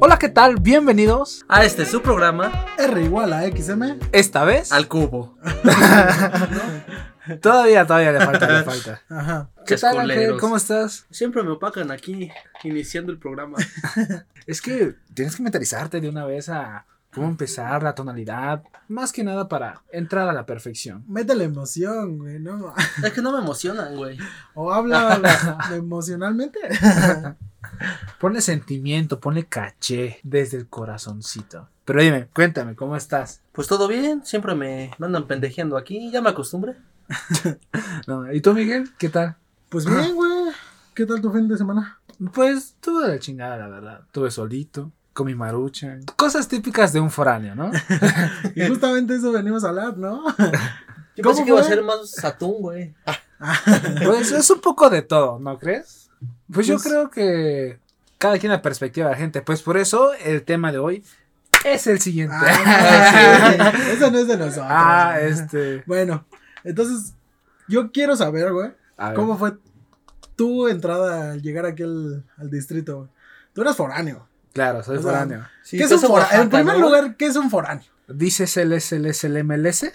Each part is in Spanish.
Hola, ¿qué tal? Bienvenidos a este su programa R igual a XM. Esta vez al cubo. todavía, todavía le falta, le falta. Ajá. ¿Qué tal, Ángel? ¿Cómo estás? Siempre me opacan aquí iniciando el programa. es que tienes que mentalizarte de una vez a cómo empezar, la tonalidad, más que nada para entrar a la perfección. Mete la emoción, güey, ¿no? Es que no me emocionan, güey. O habla emocionalmente. Ponle sentimiento, ponle caché desde el corazoncito. Pero dime, cuéntame, ¿cómo estás? Pues todo bien, siempre me andan pendejeando aquí, ya me acostumbré. no, ¿Y tú, Miguel? ¿Qué tal? Pues bien, güey. ¿Qué tal tu fin de semana? Pues tuve la chingada, la verdad. Tuve solito, con mi marucha. Cosas típicas de un foráneo, ¿no? y justamente eso venimos a hablar, ¿no? Yo pensé que iba a ser más satún, güey. pues es un poco de todo, ¿no crees? Pues, yo pues creo que cada quien la perspectiva de la gente. Pues por eso el tema de hoy es el siguiente. Ah, eso no es de nosotros. Ah, este. Bueno, entonces yo quiero saber, güey, cómo fue tu entrada al llegar aquí al, distrito. Tú eres foráneo. Claro, soy foráneo. ¿Qué es un foráneo? En primer lugar, ¿qué es un foráneo? ¿Dices el SLSLMLS?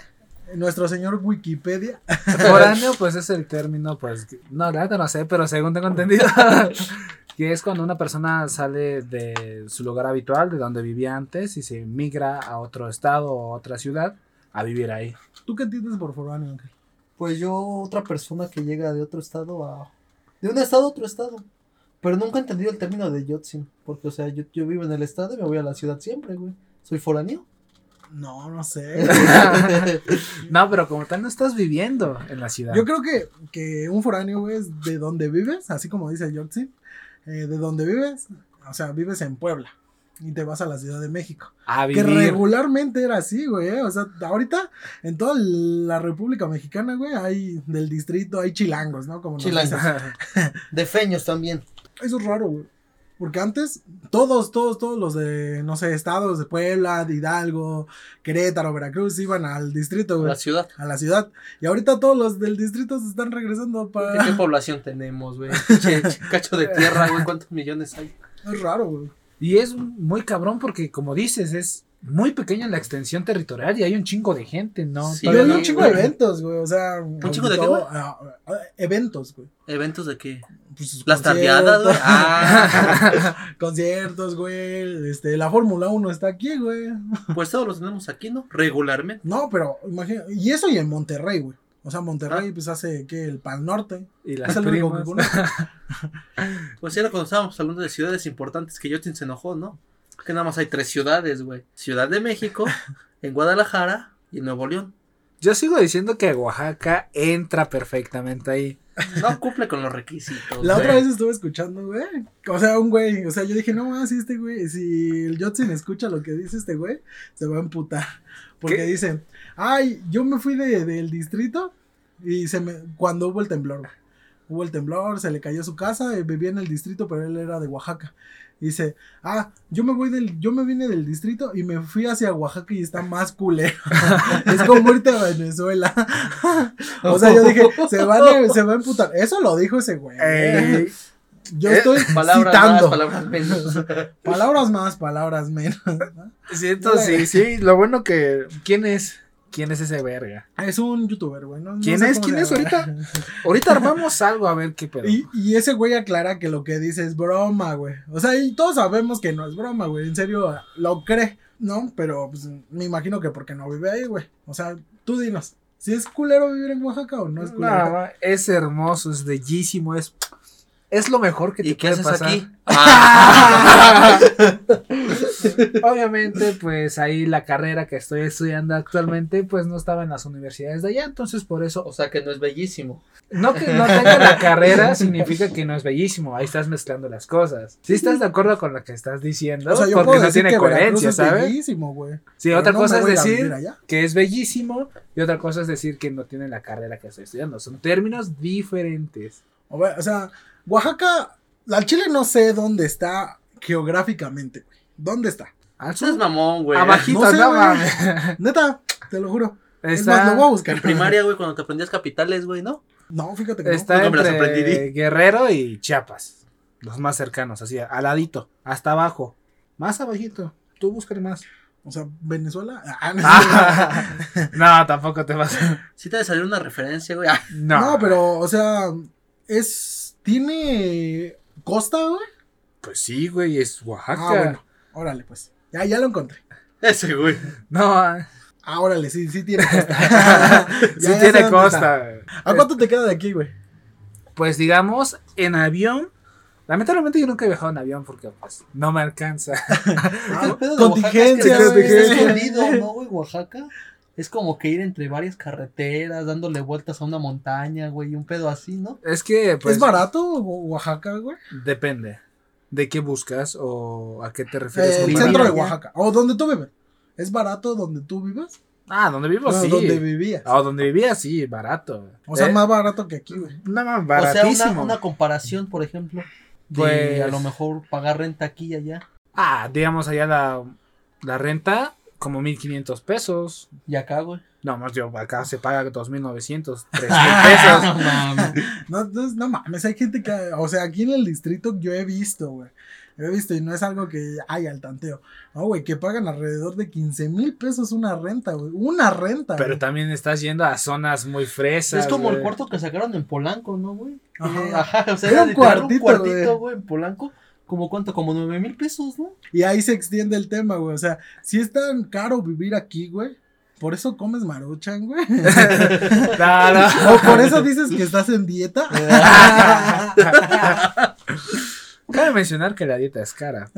Nuestro señor Wikipedia. Foráneo, pues es el término, pues, no, la no sé, pero según tengo entendido, que es cuando una persona sale de su lugar habitual, de donde vivía antes, y se migra a otro estado o otra ciudad a vivir ahí. ¿Tú qué entiendes por foráneo, Ángel? Pues yo, otra persona que llega de otro estado a... De un estado a otro estado. Pero nunca he entendido el término de Yotsin. Porque, o sea, yo, yo vivo en el estado y me voy a la ciudad siempre, güey. Soy foráneo. No, no sé. no, pero como tal no estás viviendo en la ciudad. Yo creo que, que un foráneo, güey, es de donde vives, así como dice Yorkshire, eh, de donde vives, o sea, vives en Puebla y te vas a la Ciudad de México. A Que regularmente era así, güey. Eh, o sea, ahorita en toda la República Mexicana, güey, hay del distrito, hay chilangos, ¿no? Como chilangos. de feños también. Eso es raro, güey. Porque antes, todos, todos, todos los de, no sé, estados de Puebla, de Hidalgo, Querétaro, Veracruz, iban al distrito, güey. A la ciudad. A la ciudad. Y ahorita todos los del distrito se están regresando para. ¿Qué, población tenemos, güey? Cacho de tierra, güey. ¿Cuántos millones hay? Es raro, güey. Y es muy cabrón porque, como dices, es muy pequeña la extensión territorial y hay un chingo de gente, ¿no? Sí, hay un chingo de eventos, güey. O sea, ¿un chingo de qué, ah, ah, eventos, güey. ¿Eventos de qué? Pues, Las tardeadas, güey. Ah. conciertos, güey. Este, la Fórmula 1 está aquí, güey. Pues todos los tenemos aquí, ¿no? Regularmente. No, pero imagina. Y eso y en Monterrey, güey. O sea, Monterrey, pues hace que el Pal Norte. Y las es el único que Pues era cuando estábamos hablando de ciudades importantes que Yotin se enojó, ¿no? Que nada más hay tres ciudades, güey. Ciudad de México, en Guadalajara y en Nuevo León. Yo sigo diciendo que Oaxaca entra perfectamente ahí. No cumple con los requisitos. La otra vez estuve escuchando, güey. O sea, un güey. O sea, yo dije, no, si este güey, si el Jotsin escucha lo que dice este güey, se va a emputar. Porque dice, ay, yo me fui de, del distrito y se me. Cuando hubo el temblor, Hubo el temblor, se le cayó su casa, eh, vivía en el distrito, pero él era de Oaxaca dice, ah, yo me voy del, yo me vine del distrito y me fui hacia Oaxaca y está más culero. es como irte a Venezuela. o sea, yo dije, se, van a, se va a emputar. Eso lo dijo ese güey. yo estoy palabras citando. Más, palabras menos. palabras más, palabras menos. Siento, sí, sí. Lo bueno que. ¿Quién es? ¿Quién es ese verga? Es un youtuber, güey. ¿Quién es? ¿Quién es ahorita? ahorita armamos algo a ver qué pedo. Y, ese güey aclara que lo que dice es broma, güey. O sea, y todos sabemos que no es broma, güey. En serio, lo cree, ¿no? Pero pues, me imagino que porque no vive ahí, güey. O sea, tú dinos. ¿Si es culero vivir en Oaxaca o no es culero? No, es hermoso, es bellísimo, es es lo mejor que te ¿Y qué haces aquí? Obviamente, pues ahí la carrera que estoy estudiando actualmente, pues no estaba en las universidades de allá, entonces por eso. O sea que no es bellísimo. No que no tenga la carrera significa que no es bellísimo. Ahí estás mezclando las cosas. Si estás de acuerdo con lo que estás diciendo, porque no tiene coherencia, ¿sabes? bellísimo, güey. Sí, otra cosa es decir que es bellísimo y otra cosa es decir que no tiene la carrera que estoy estudiando. Son términos diferentes. O sea, Oaxaca, al Chile no sé dónde está geográficamente, güey. ¿Dónde está? Al sur. es mamón, güey. Abajito, no, sé, Neta, te lo juro. Es más, lo voy a buscar. En primaria, güey, cuando te aprendías capitales, güey, ¿no? No, fíjate que está no. entre Guerrero y Chiapas. Los más cercanos, así, al ladito, hasta abajo. Más abajito. Tú búscale más. O sea, Venezuela. Ah, no, Ah, no, tampoco te vas. Sí te debe salir una referencia, güey. Ah, No, no, pero, o sea, es. Tiene costa, güey. Pues sí, güey, es Oaxaca. Ah, bueno. Órale, pues. Ya, ya lo encontré. Ese, güey. No, ah, Ah, órale, sí, sí tiene costa. sí Ya, tiene costa. ¿A cuánto te queda de aquí, güey? Pues digamos, en avión. Lamentablemente yo nunca he viajado en avión porque pues no me alcanza. Es que el pedo de contingencia, Oaxaca es que escondido, ¿no, güey? Oaxaca es como que ir entre varias carreteras, dándole vueltas a una montaña, güey, y un pedo así, ¿no? Es que, pues, ¿Es barato Oaxaca, güey? depende de qué buscas o a qué te refieres. Eh, el centro de. Oaxaca. ¿O donde tú vives? ¿Es barato donde tú vivas? Ah, donde vivo, No, sí. donde vivías. Ah, donde vivía, sí, barato. O sea, Eh, más barato que aquí, güey. No, más O sea, baratísimo. una, una comparación, por ejemplo, de Pues- a lo mejor pagar renta aquí y allá. Ah, digamos allá la, la renta, como 1500 pesos. Y acá, güey. No, más yo acá se paga 2900, 3000 pesos. No mames. No, no, no mames, hay gente que, o sea, aquí en el distrito yo he visto, güey. He visto y no es algo que hay al tanteo. No, güey, que pagan alrededor de 15 mil pesos una renta, güey. Una renta. Pero también estás yendo a zonas muy fresas. Es como el cuarto que sacaron en Polanco, ¿no, güey? Ajá. Ajá, o sea, Era era un cuartito, un cuartito, güey. güey, en Polanco. ¿Como cuánto? Como nueve mil pesos, ¿no? Y ahí se extiende el tema, güey. O sea, si es tan caro vivir aquí, güey. Por eso comes maruchan, güey. No, no. o por eso dices que estás en dieta. Cabe mencionar que la dieta es cara.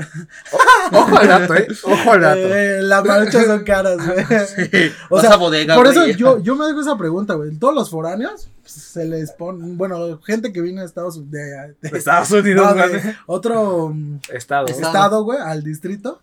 O- ojo al dato, eh. Ojo al dato. Eh, las maruchas son caras, güey. O Vas sea, a bodega, Por güey. eso yo, yo me hago esa pregunta, güey. Todos los foráneos se les pone, bueno, gente que viene de Estados Unidos, de, de- Estados Unidos, no, güey. otro mm. Estado. estado, güey, al distrito.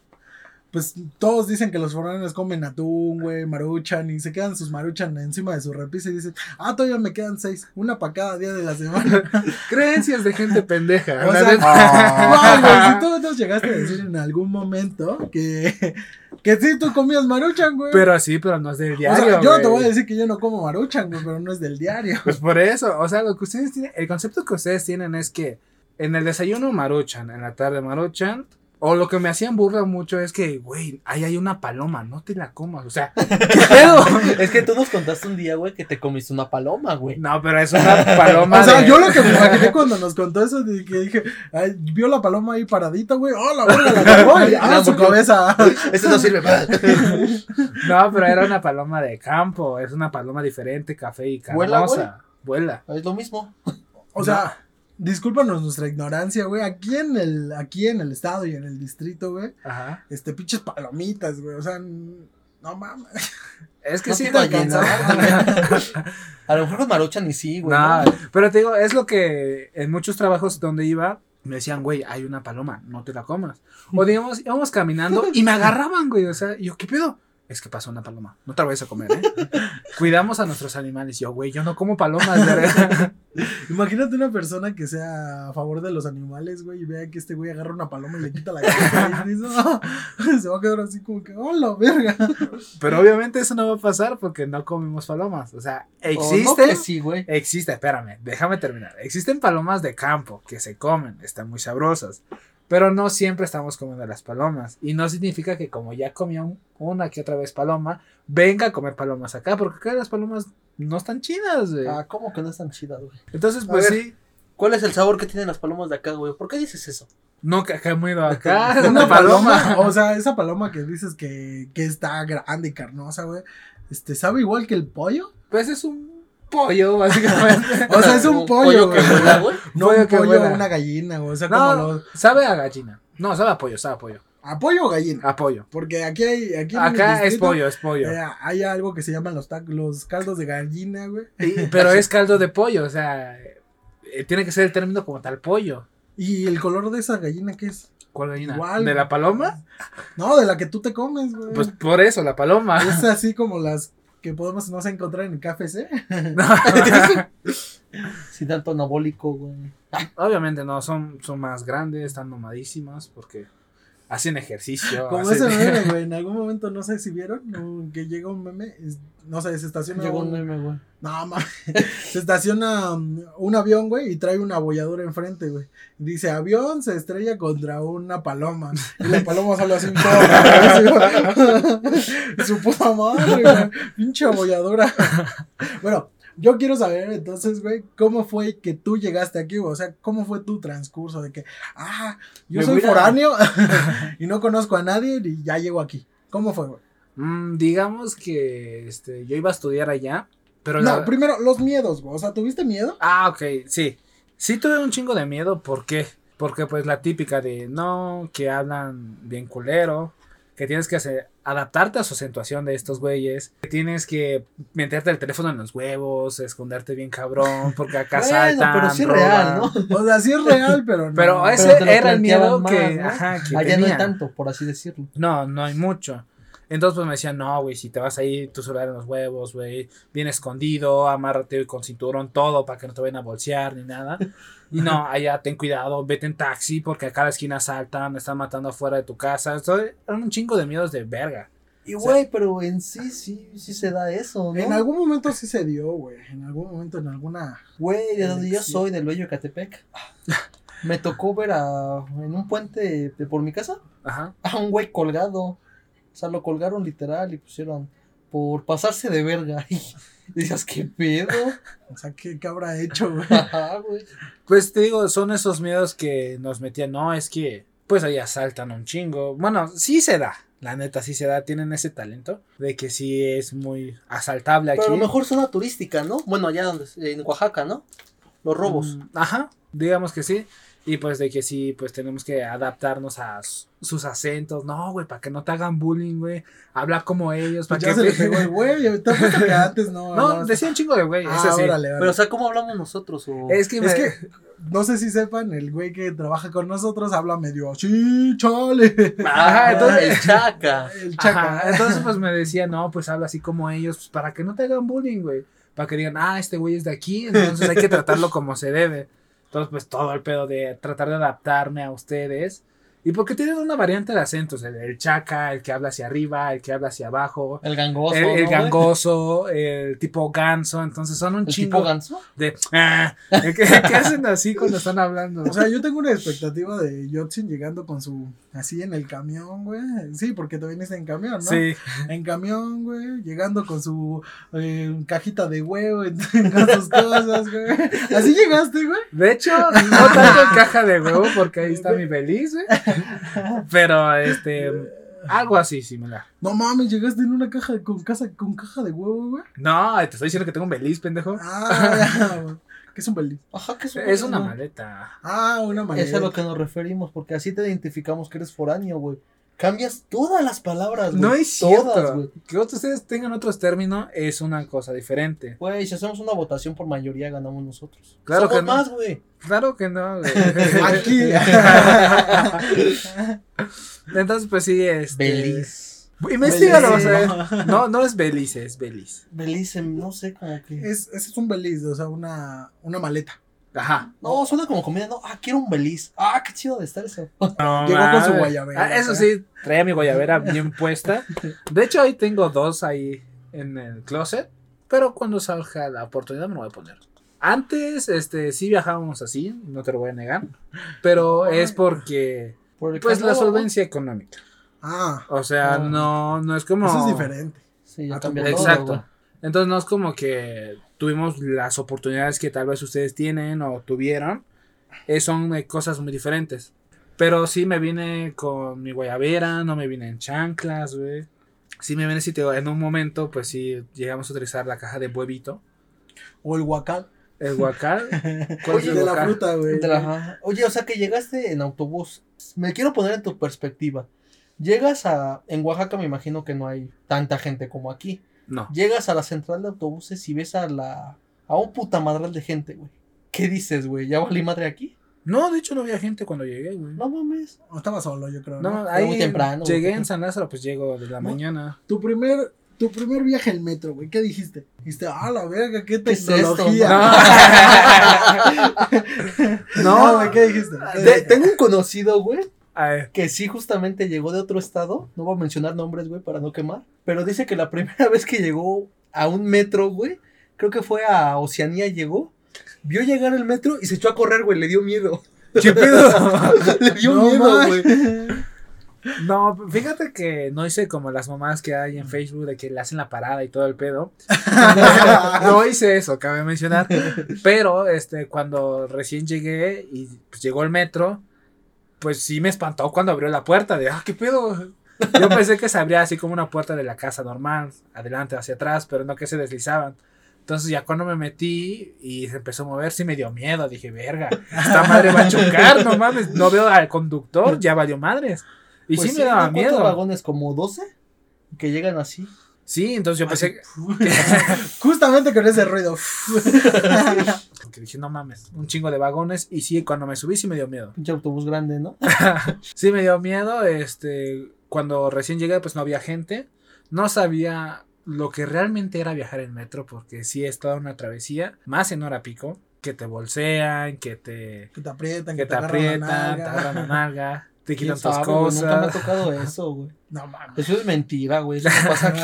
Pues todos dicen que los foráneos comen atún, güey, maruchan y se quedan sus maruchan encima de su repisa y dicen, ah, todavía me quedan seis, una para cada día de la semana. Creencias de gente pendeja. O sea, no, güey, si tú nos llegaste a decir en algún momento que, que sí tú comías maruchan, güey. Pero así, pero no es del o diario. sea, yo te voy a decir que yo no como maruchan, güey, pero no es del diario. Pues por eso, o sea, lo que ustedes tienen, el concepto que ustedes tienen es que en el desayuno maruchan, en la tarde maruchan, o lo que me hacían burla mucho es que, güey, ahí hay una paloma, no te la comas, o sea, ¿qué pedo? Es que tú nos contaste un día, güey, que te comiste una paloma, güey. No, pero es una paloma O sea, de- yo lo que me imaginé cuando nos contó eso, de que dije, ay, vio la paloma ahí paradita, güey, oh, la verga, la agarró, y, ah, La su cabeza. Ese no sirve para. No, pero era una paloma de campo, es una paloma diferente, café y ¿Vuela, carnosa. Vuela. Es lo mismo. O sea, discúlpanos nuestra ignorancia, güey, aquí en el, aquí en el estado y en el distrito, güey, Ajá. este, pinches palomitas, güey, o sea, no mames. Es que No sí te alcanza. A lo mejor los maruchan y sí, güey. No, ¿no? pero te digo, es lo que en muchos trabajos donde iba, me decían, güey, hay una paloma, no te la comas. O digamos, íbamos caminando y me agarraban, güey, o sea, yo, ¿qué pedo? Es que pasó una paloma, no te la vayas a comer, ¿eh? Cuidamos a nuestros animales. Yo, güey, yo no como palomas. Imagínate una persona que sea a favor de los animales, güey, y vea que este güey agarra una paloma y le quita la cabeza y dice, "No", se va a quedar así como que, oh, la verga. Pero obviamente eso no va a pasar porque no comemos palomas. O sea, O no existe. que sí, güey. Existe, espérame, déjame terminar. Existen palomas de campo que se comen, están muy sabrosas. Pero no siempre estamos comiendo las palomas. Y no significa que como ya comió una que otra vez paloma, venga a comer palomas acá, porque acá las palomas no están chidas, güey. Ah, ¿cómo que no están chidas, güey? Entonces, a pues ver. sí, ¿Cuál es el sabor que tienen las palomas de acá, güey? ¿Por qué dices eso? no que acá hemos ido acá. es Una paloma, o sea, esa paloma que dices que, que está grande y carnosa, güey, este, ¿sabe igual que el pollo? Pues es un pollo, básicamente. O sea, es un pollo, que güey. vuela, güey. No Pollo un que pollo vuela. una gallina, güey, o sea, como los... sabe a gallina. No, sabe a pollo, sabe a pollo. ¿A pollo o gallina? A pollo. Porque aquí hay... Aquí Acá es pollo, es pollo. eh, hay algo que se llaman los, los caldos de gallina, güey. Y- pero es caldo de pollo, o sea, eh, tiene que ser el término como tal pollo. ¿Y el color de esa gallina qué es? ¿Cuál gallina? Igual. ¿De la paloma? No, de la que tú te comes, güey. Pues por eso, la paloma. Es así como las que podemos no sé, encontrar en el KFC. Sin tanto anabólico, güey. Obviamente no, son, son más grandes, están nomadísimas, porque hacen ejercicio. Como hacen- ese meme, güey. En algún momento, no sé si vieron, no, que llega un meme, es- no sé, se estaciona. Llegó un un- meme, güey. No, mames. Se estaciona um, un avión, güey, y trae una abolladora enfrente, güey. Dice, avión se estrella contra una paloma. Y la paloma sale así todo. Su puta madre, güey. Pinche abolladora. Bueno, yo quiero saber entonces, güey, cómo fue que tú llegaste aquí, güey. O sea, cómo fue tu transcurso de que, ah, yo Me soy a- foráneo y no conozco a nadie y ya llego aquí. ¿Cómo fue, güey? Mm, digamos que este, yo iba a estudiar allá, pero No, la- primero, los miedos, güey. O sea, ¿tuviste miedo? Ah, ok, sí. Sí tuve un chingo de miedo, ¿por qué? Porque pues la típica de no, que hablan bien culero, que tienes que hacer, adaptarte a su acentuación de estos güeyes, que tienes que meterte el teléfono en los huevos, esconderte bien cabrón, porque acá Bueno, saltan, pero sí es real, ¿no? O sea, sí es real, pero no. Pero ese Pero era el miedo que, ajá, que Allá no hay tanto, por así decirlo. No, no hay mucho. Entonces pues me decían, no, güey, si te vas ahí, tu celular en los huevos, güey, bien escondido, amárrate con cinturón, todo para que no te vayan a bolsear ni nada. Y no, allá ten cuidado, vete en taxi porque a cada esquina saltan, me están matando afuera de tu casa. Esto eran un chingo de miedos de verga. Y O sea- güey, pero en sí, sí, sí se da eso, ¿no? En algún momento sí se dio, güey. En algún momento, en alguna. Güey, de donde yo soy, del Bello Ecatepec, me tocó ver a, en un puente de por mi casa Ajá. a un güey colgado. O sea, lo colgaron literal y pusieron por pasarse de verga. Y decías, ¿qué pedo? O sea, ¿qué, qué habrá hecho, güey? Ajá, güey. Pues te digo, son esos miedos que nos metían, no, es que pues ahí asaltan un chingo. Bueno, sí se da, la neta sí se da, tienen ese talento de que sí es muy asaltable aquí. Pero a lo mejor zona turística, ¿no? Bueno, allá donde, en Oaxaca, ¿no? Los robos. Mm, Ajá, digamos que sí. Y pues de que sí, pues tenemos que adaptarnos a sus acentos. No, güey, para que no te hagan bullying, güey. Habla como ellos, para Pues ya que... se le pegó el güey. Apuesto que antes no. no, hablabas- decía un chingo de güey, Ah, sí. órale, órale. Pero, o sea, ¿cómo hablamos nosotros? O... Es que, Es me- que, no sé si sepan, el güey que trabaja con nosotros habla medio así, chale. Ah, entonces- el chaca. El Ajá, chaca. entonces pues me decía, no, pues habla así como ellos, pues para que no te hagan bullying, güey. Para que digan, ah, este güey es de aquí, entonces hay que tratarlo como se debe. Entonces, pues todo el pedo de tratar de adaptarme a ustedes. Y porque tienen una variante de acentos, el, el chaca, el que habla hacia arriba, el que habla hacia abajo, El gangoso. el, el ¿no, güey? gangoso, el tipo ganso, entonces son un ¿El chingo tipo ganso? de... ah, que hacen así cuando están hablando. O sea, yo tengo una expectativa de Yotsin llegando con su. Así en el camión, güey. Sí, porque también está en camión, ¿no? sí, En camión, güey. Llegando con su eh, cajita de huevo, con sus cosas, güey. Así llegaste, güey. de hecho, no tanto en caja de huevo porque ahí está mi beliz, güey. Pero, este, algo así similar. No mames, llegaste en una caja con, casa, con caja de huevo, güey. No, te estoy diciendo que tengo un beliz, pendejo. Ah. ¿Qué es un beliz? Ajá, que es, Es una maleta. Ah, una maleta. Es a lo que nos referimos, porque así te identificamos que eres foráneo, güey. Cambias todas las palabras, güey. No es Todas, cierto. güey. que ustedes tengan otros términos es una cosa diferente. Güey, si hacemos una votación por mayoría, ganamos nosotros. Claro Somos que no. más, güey. Claro que no, güey. Aquí. Entonces, pues sí, este. Beliz. Investígalo, sea. No, no es Belice, es Beliz. Belice, no sé, como que... es, ese es un beliz, o sea, una, una maleta. Ajá. No, suena como comida, no. Ah, quiero un beliz. Ah, qué chido de estar eso. No, Llegó con su guayabera, Ah, eso ¿eh? sí, traía mi guayabera bien puesta. De hecho, ahí tengo dos ahí en el closet. Pero cuando salga la oportunidad me lo voy a poner. Antes, este, sí viajábamos así, no te lo voy a negar. Pero es porque, Por pues, la solvencia económica. Ah, O sea, Ah. no, no es como. eso es diferente. Sí, cambia todo, Exacto. Entonces no es como que tuvimos las oportunidades que tal vez ustedes tienen o tuvieron. Eh, son eh, cosas muy diferentes. Pero sí me vine con mi guayabera, no me vine en chanclas, güey. Sí me vine, sí, te digo, en un momento, pues sí, llegamos a utilizar la caja de huevito. O el huacal. El guacal. ¿Cuál es Oye, el de la guacal? fruta, güey. La-. Oye, o sea que llegaste en autobús. Me quiero poner en tu perspectiva. Llegas a. En Oaxaca me imagino que no hay tanta gente como aquí. No. Llegas a la central de autobuses y ves a la. a un puta madral de gente, güey. ¿Qué dices, güey? ¿Ya valí madre aquí? No, de hecho no había gente cuando llegué, güey. No, No mames. O Estaba solo, yo creo. no, ¿no? ahí muy temprano, llegué güey. en San Lázaro, pues llego de la No. mañana. Tu primer, tu primer viaje al metro, güey. ¿Qué dijiste? Dijiste, ah, la verga, qué ¿Qué es esto? tecnología. No, güey, ¿qué dijiste? Te- tengo un conocido, güey. Que sí justamente llegó de otro estado, no voy a mencionar nombres, güey, para no quemar, pero dice que la primera vez que llegó a un metro, güey, creo que fue a Oceanía, llegó, vio llegar el metro y se echó a correr, güey, le dio miedo. ¿qué pedo? le dio No miedo, güey. No, fíjate que no hice como las mamás que hay en Facebook de que le hacen la parada y todo el pedo. no hice eso, cabe mencionar. Pero este, cuando recién llegué y pues, llegó el metro, pues sí me espantó cuando abrió la puerta. De, ah, ¿qué pedo? Yo pensé que se abría así como una puerta de la casa normal, adelante, hacia atrás, pero no que se deslizaban. Entonces ya cuando me metí y se empezó a mover, sí me dio miedo. Dije, verga, esta madre va a chocar, no mames. No veo al conductor, ya valió madres. Y Pues sí me daba ¿no? ¿Cuántos miedo. vagones? ¿Como 12? Que llegan así. Sí, entonces yo pensé Justamente con ese ruido. que dije, no mames, un chingo de vagones. Y sí, cuando me subí sí me dio miedo. Pinche autobús grande, ¿no? Sí me dio miedo, este, cuando recién llegué pues no había gente. No sabía lo que realmente era viajar en metro porque sí es toda una travesía, más en hora pico, que te bolsean, que te, Que te aprietan, que que te te agarran aprietan, te agarran la nalga, te ¿Quién quitan tus sabe, güey? Nunca me ha cosas. tocado eso, güey. No mames. Eso es mentira, güey. Eso no pasa aquí.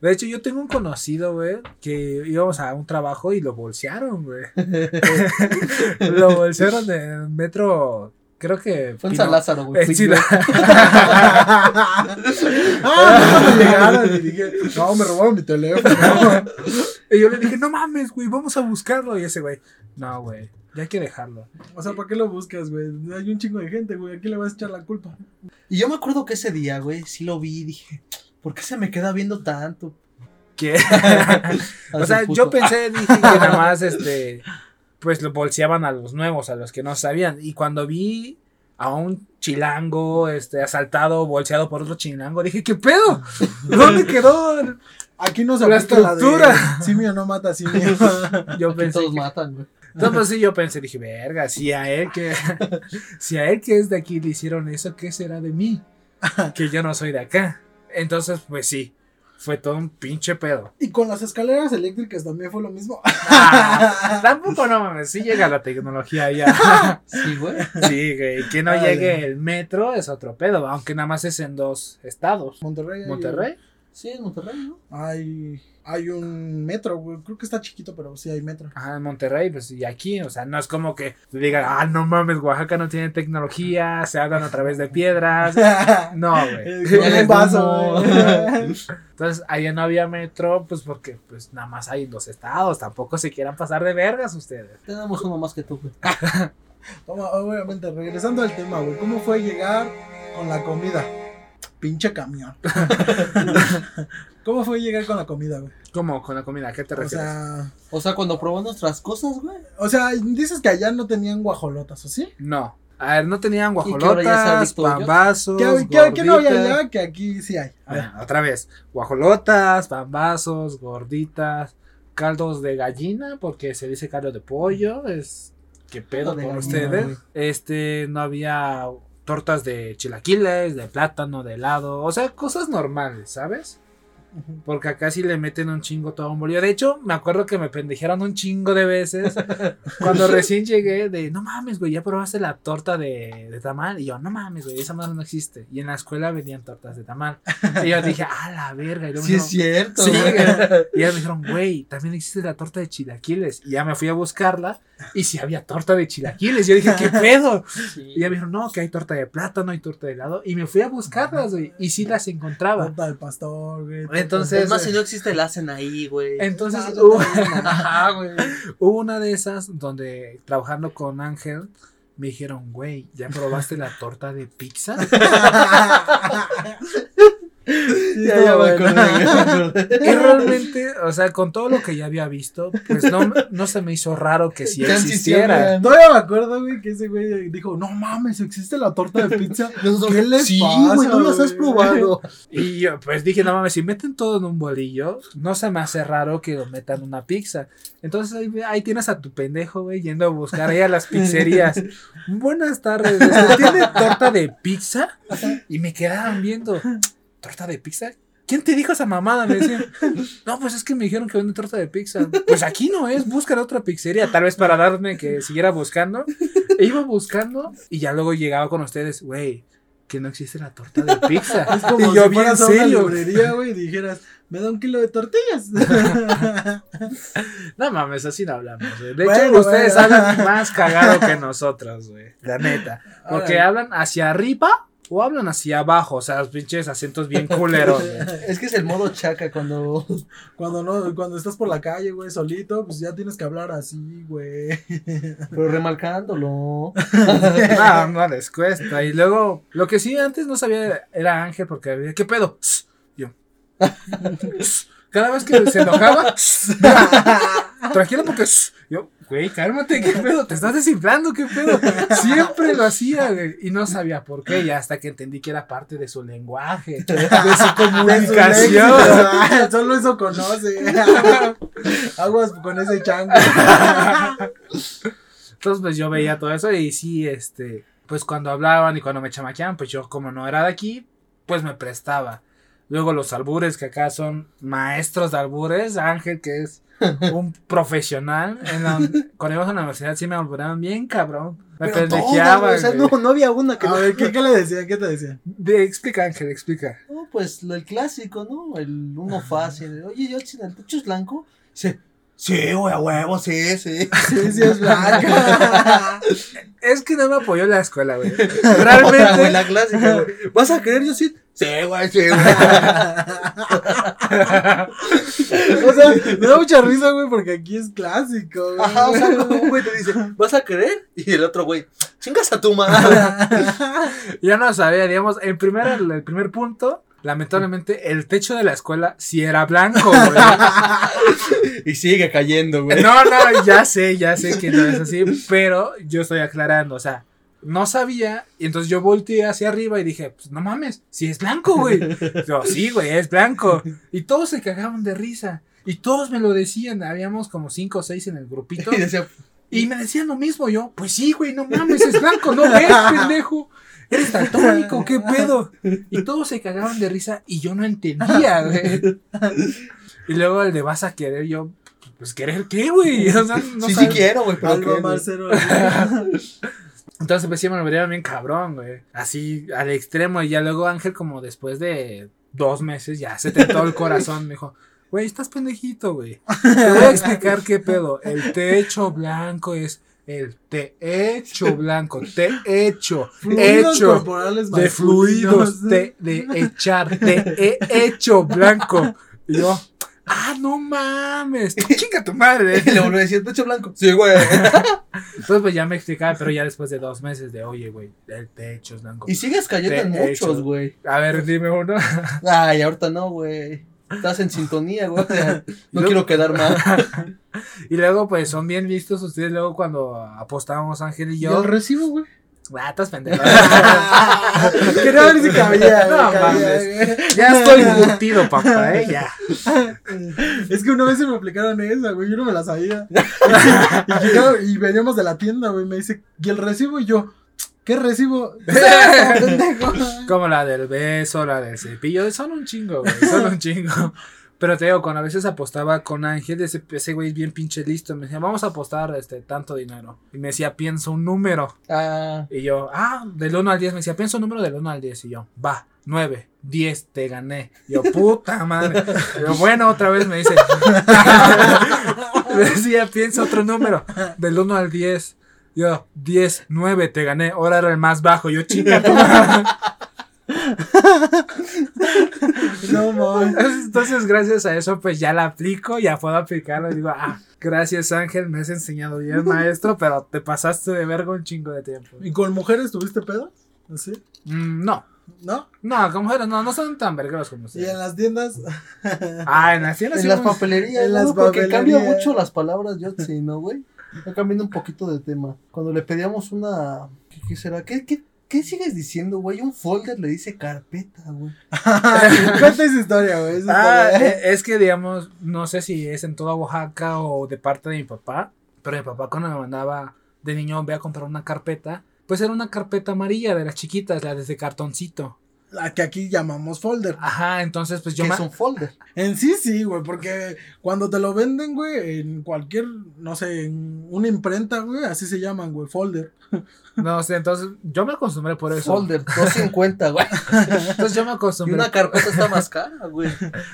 De hecho, yo tengo un conocido, güey, que íbamos a un trabajo y lo bolsearon, güey. lo bolsearon en metro, creo que... Fue en San Lázaro, güey. Eh, sí, ah, no, me llegaron y dije, no, me robaron mi teléfono. Y yo le dije, no mames, güey, vamos a buscarlo. Y ese güey, no, güey, ya hay que dejarlo. O sea, ¿para qué lo buscas, güey? Hay un chingo de gente, güey. ¿A quién le vas a echar la culpa? Y yo me acuerdo que ese día, güey, sí lo vi y dije, ¿por qué se me queda viendo tanto? ¿Qué? o sea, puto. yo pensé, dije que nada más, este, pues lo bolseaban a los nuevos, a los que no sabían. Y cuando vi a un chilango, este, asaltado, bolseado por otro chilango, dije, ¿qué pedo? ¿Dónde quedó? Aquí no se La estructura. de simio no mata a simio. Yo Aquí pensé, todos que- matan, güey. Entonces sí, yo pensé, dije, verga, si a él que, si a él que es de aquí le hicieron eso, ¿qué será de mí? Que yo no soy de acá. Entonces, pues sí, fue todo un pinche pedo. y con las escaleras eléctricas también fue lo mismo. Ah, tampoco no mames, sí llega la tecnología ya. Sí, güey. Sí, güey, que no llegue el metro es otro pedo, aunque nada más es en dos estados. Monterrey. Monterrey. Sí, en Monterrey, ¿no? Hay, hay un metro, güey. Creo que está chiquito, pero sí hay metro. Ajá, en Monterrey, pues y aquí, o sea, no es como que digan, ah, no mames, Oaxaca no tiene tecnología, se hablan a través de piedras. No, güey. Con un vaso. Entonces, allá no había metro, pues porque pues nada más hay dos estados, tampoco se quieran pasar de vergas ustedes. Tenemos uno más que tú, güey. Toma, obviamente, regresando al tema, güey. ¿Cómo fue llegar con la comida? Pinche camión. ¿Cómo fue llegar con la comida, güey? ¿Cómo? ¿Con la comida? ¿A qué te O refieres? sea, O sea, cuando probó nuestras cosas, güey. o sea, dices que allá no tenían guajolotas, ¿o sí? no. A ver, no tenían ¿Y que ahora ya es guajolotas, pambazos, ¿Qué, qué, qué no había allá que aquí sí hay? A ver. Bueno, otra vez, guajolotas, pambazos, gorditas, caldos de gallina, porque se dice caldo de pollo, es qué pedo con ustedes. güey. Este, no había tortas de chilaquiles, de plátano, de helado, o sea, cosas normales, ¿sabes? Porque acá sí le meten un chingo todo un bolillo. De hecho, me acuerdo que me pendejaron un chingo de veces cuando recién llegué de, no mames, güey, ya probaste la torta de, de tamal. Y yo, no mames, güey, esa madre no existe. Y en la escuela vendían tortas de tamal. Y yo dije, ah, la verga. Y luego Sí me es dijeron- cierto, Sí, güey. Y ya me dijeron, güey, también existe la torta de chilaquiles. Y ya me fui a buscarla. Y sí había torta de chilaquiles. Yo dije, ¿qué pedo? Y ya me dijeron, no, que hay torta de plátano, hay torta de helado. Y me fui a buscarlas, güey. Y sí las encontraba. Torta del pastor, güey. Entonces- Es más, si no existe, la hacen ahí, güey. Entonces yo hubo. Ajá, güey. hubo una de esas donde trabajando con Ángel me dijeron, güey, ¿ya probaste la torta de pizza? Ya, ya me acordé, ya me acordé. Y realmente, o sea, con todo lo que ya había visto, pues no, no se me hizo raro que sí Ya existiera. Todavía me acuerdo, güey, que ese güey dijo, no mames, existe la torta de pizza. ¿Qué les sí, pasa, güey, no las has probado. Y yo, pues dije, no mames, si meten todo en un bolillo, no se me hace raro que lo metan en una pizza. Entonces ahí, ahí tienes a tu pendejo, güey, yendo a buscar ahí a las pizzerías. Buenas tardes, ¿tiene torta de pizza? Y me quedaban viendo, ¿torta de pizza? ¿Quién te dijo esa mamada? Me decían. No, pues es que me dijeron que vende torta de pizza. Pues aquí no es, busca otra pizzería. Tal vez para darme que siguiera buscando. E iba buscando y ya luego llegaba con ustedes, güey, que no existe la torta de pizza. Es como y si yo bien fueras a una serio. librería, güey, y dijeras, me da un kilo de tortillas. No mames, así no hablamos. De Bueno, hecho, ustedes hablan más cagado que nosotros, güey. La neta. Porque hablan hacia arriba o hablan hacia abajo. O sea, los pinches acentos bien culeros. Es que es el modo chaca cuando. Cuando no, cuando estás por la calle, güey, solito, pues ya tienes que hablar así, güey. Pero remarcándolo. No, no les cuesta. Y luego, lo que sí antes no sabía era Ángel porque había, ¿qué pedo? Yo. Cada vez que se enojaba, tranquilo porque yo, güey, cálmate, ¿qué pedo? Te estás desinflando, ¿qué pedo? Siempre lo hacía, güey, y no sabía por qué, y hasta que entendí que era parte de su lenguaje, de su comunicación. Solo eso conoce. Aguas con ese chango. Entonces, pues yo veía todo eso y sí, este, pues cuando hablaban y cuando me chamaqueaban, pues yo como no era de aquí, pues me prestaba. Luego los albures, que acá son maestros de albures, Ángel, que es un profesional, en la, cuando íbamos a la universidad sí me alburaban bien cabrón. Me güey, O sea, no, no había una que A no. ver, ¿qué, qué le decía? ¿Qué te decía? De- explica, Ángel, explica. No, pues lo- el clásico, ¿no? El uno fácil. Oye, yo ¿el techo es blanco? Sí. Sí, güey, a huevo, sí, sí. Sí, sí, es blanca. Es que no me apoyó la escuela, güey, Realmente. la clásica, güey. ¿Vas a creer yo sí? Sí, güey, sí, güey. O sea, me da mucha risa, güey, porque aquí es clásico, güey. Ajá, o sea, como un güey te dice, ¿vas a creer? Y el otro güey, chingas a tu madre. Yo no sabía, digamos, el primer, el primer punto, lamentablemente, el techo de la escuela sí era blanco, güey. y sigue cayendo, güey. No, no, ya sé, ya sé que no es así, pero yo estoy aclarando, o sea, no sabía, y entonces yo volteé hacia arriba y dije, pues no mames, si es blanco, güey. Yo, sí, güey, es blanco. Y todos se cagaban de risa. Y todos me lo decían, habíamos como cinco o seis en el grupito. Y decía, Y me decían lo mismo yo, pues sí, güey, no mames, es blanco, no ves, pendejo. Eres daltónico, qué pedo. Y todos se cagaban de risa y yo no entendía, güey. Y luego el de vas a querer, yo, pues querer qué, güey. O sea, no sí, sí quiero, güey, pero Algo ¿qué, güey? más cero. Entonces pues sí me lo verían bien cabrón, güey. Así al extremo. Y ya luego Ángel, como después de dos meses, ya se tentó el corazón. Me dijo, güey, estás pendejito, güey. Te voy a explicar qué pedo. El techo blanco es el techo blanco. Techo. Fluidos Hecho corporales de fluidos. De, de echar. De he hecho blanco. Y yo, ah, no mames. Chinga tu madre. Y le volvió a decir, techo blanco. Sí, güey. Entonces pues ya me explicaba, pero ya después de dos meses de, oye, güey, el techo es blanco. Y sigues cayendo en muchos, güey. A ver, dime uno. Ay, ahorita no, güey. Estás en sintonía, güey. No Luego- quiero quedar mal. y luego, pues, son bien listos ustedes luego cuando apostábamos Ángel y ¿Y yo. el recibo, güey? Estás pendejo. Quería ver si cabía, No mames. ya estoy curtido, papá, eh, ya. Es que una vez se me aplicaron esa, güey, yo no me la sabía. y, llegaba- y veníamos de la tienda, güey, me dice, ¿y el recibo? Y yo, ¿qué recibo? Como la del beso, la del cepillo. Son un chingo, güey. Son un chingo. Pero te digo, cuando a veces apostaba con Ángel, ese, ese güey es bien pinche listo. Me decía, vamos a apostar este tanto dinero. Y me decía, piensa un número. Ah, Y yo, ah, del 1 al 10. Me decía, piensa un número del 1 al 10. Y yo, va, 9, 10, te gané. Y yo, puta madre. Y yo, bueno, otra vez me dice. me decía, piensa otro número del 1 al 10. Yo, 10, 9, te gané. Ahora era el más bajo. Yo, madre. No, mames. Entonces, gracias a eso, pues ya la aplico, ya puedo aplicarlo. Y digo, ah, gracias Ángel, me has enseñado bien, maestro, pero te pasaste de verga un chingo de tiempo. ¿Y con mujeres tuviste pedo? ¿Así? Mm, no, ¿No? no, como mujeres, no, no son tan vergueros como Y en ustedes. las tiendas, Ah, en las tiendas en sí las papelerías, en ¿no? las Porque cambia papelerías. mucho las palabras, yo sí, ¿no, güey? Está cambiando un poquito de tema. Cuando le pedíamos una... ¿Qué, qué será? ¿Qué, qué, ¿Qué sigues diciendo, güey? Un folder le dice carpeta, güey. cuenta esa historia, güey. Ah, eh, es que digamos, no sé si es en toda Oaxaca o de parte de mi papá, pero mi papá cuando me mandaba de niño, ve a comprar una carpeta, pues era una carpeta amarilla de las chiquitas, la desde cartoncito. La que aquí llamamos folder. Ajá, entonces pues yo que me... es un folder. En sí, sí, güey, porque cuando te lo venden, güey, en cualquier, no sé, en una imprenta, güey, así se llaman, güey, folder. No sé, entonces yo me acostumbré por eso. Folder, 250, güey. Entonces yo me Y acostumbré. una carpeta está más cara, güey.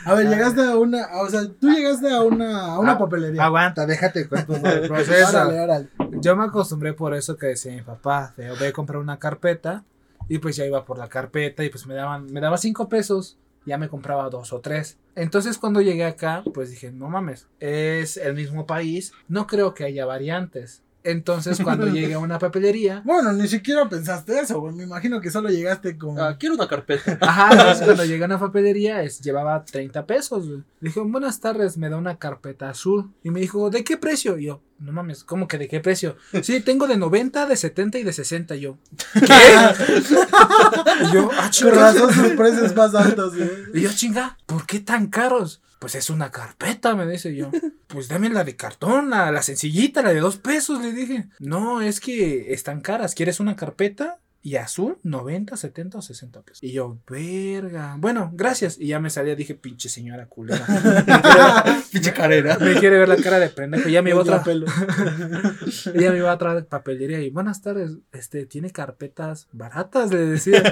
A ver, llegaste a una, o sea, tú llegaste a una, a una Ah, papelería. Aguanta, déjate cuento el proceso. Órale, órale. Yo me acostumbré por eso que decía mi papá, de, voy a comprar una carpeta y pues ya iba por la carpeta y pues me daban, me daba cinco pesos, ya me compraba dos o tres. Entonces cuando llegué acá, pues dije, no mames, es el mismo país, no creo que haya variantes. Entonces cuando llegué a una papelería, Bueno, ni siquiera pensaste eso, güey. Me imagino que solo llegaste con. Ah, quiero una carpeta. ajá, entonces cuando llegué a una papelería es, llevaba 30 pesos. güey. Dije, buenas tardes, me da una carpeta azul. Y me dijo, ¿de qué precio? Y yo, no mames, ¿cómo que de qué precio? Sí, tengo de 90, de 70 y de 60. Y yo, ¿qué? y yo, ah, chinga. razón sus precios más altos, güey. Y yo, chinga, ¿por qué tan caros? Pues es una carpeta, me dice yo. Pues dame la de cartón, la, la sencillita, la de dos pesos, le dije. No, es que están caras. ¿Quieres una carpeta? Y azul, 90, 70 o 60 pesos. Y yo, verga. Bueno, gracias. Y ya me salía, dije, pinche señora culera. Pinche carrera. me quiere ver la cara de pendejo. Y ya me iba a otra, pelo. ella me iba a otra papelería y buenas tardes, este, tiene carpetas baratas, le decía.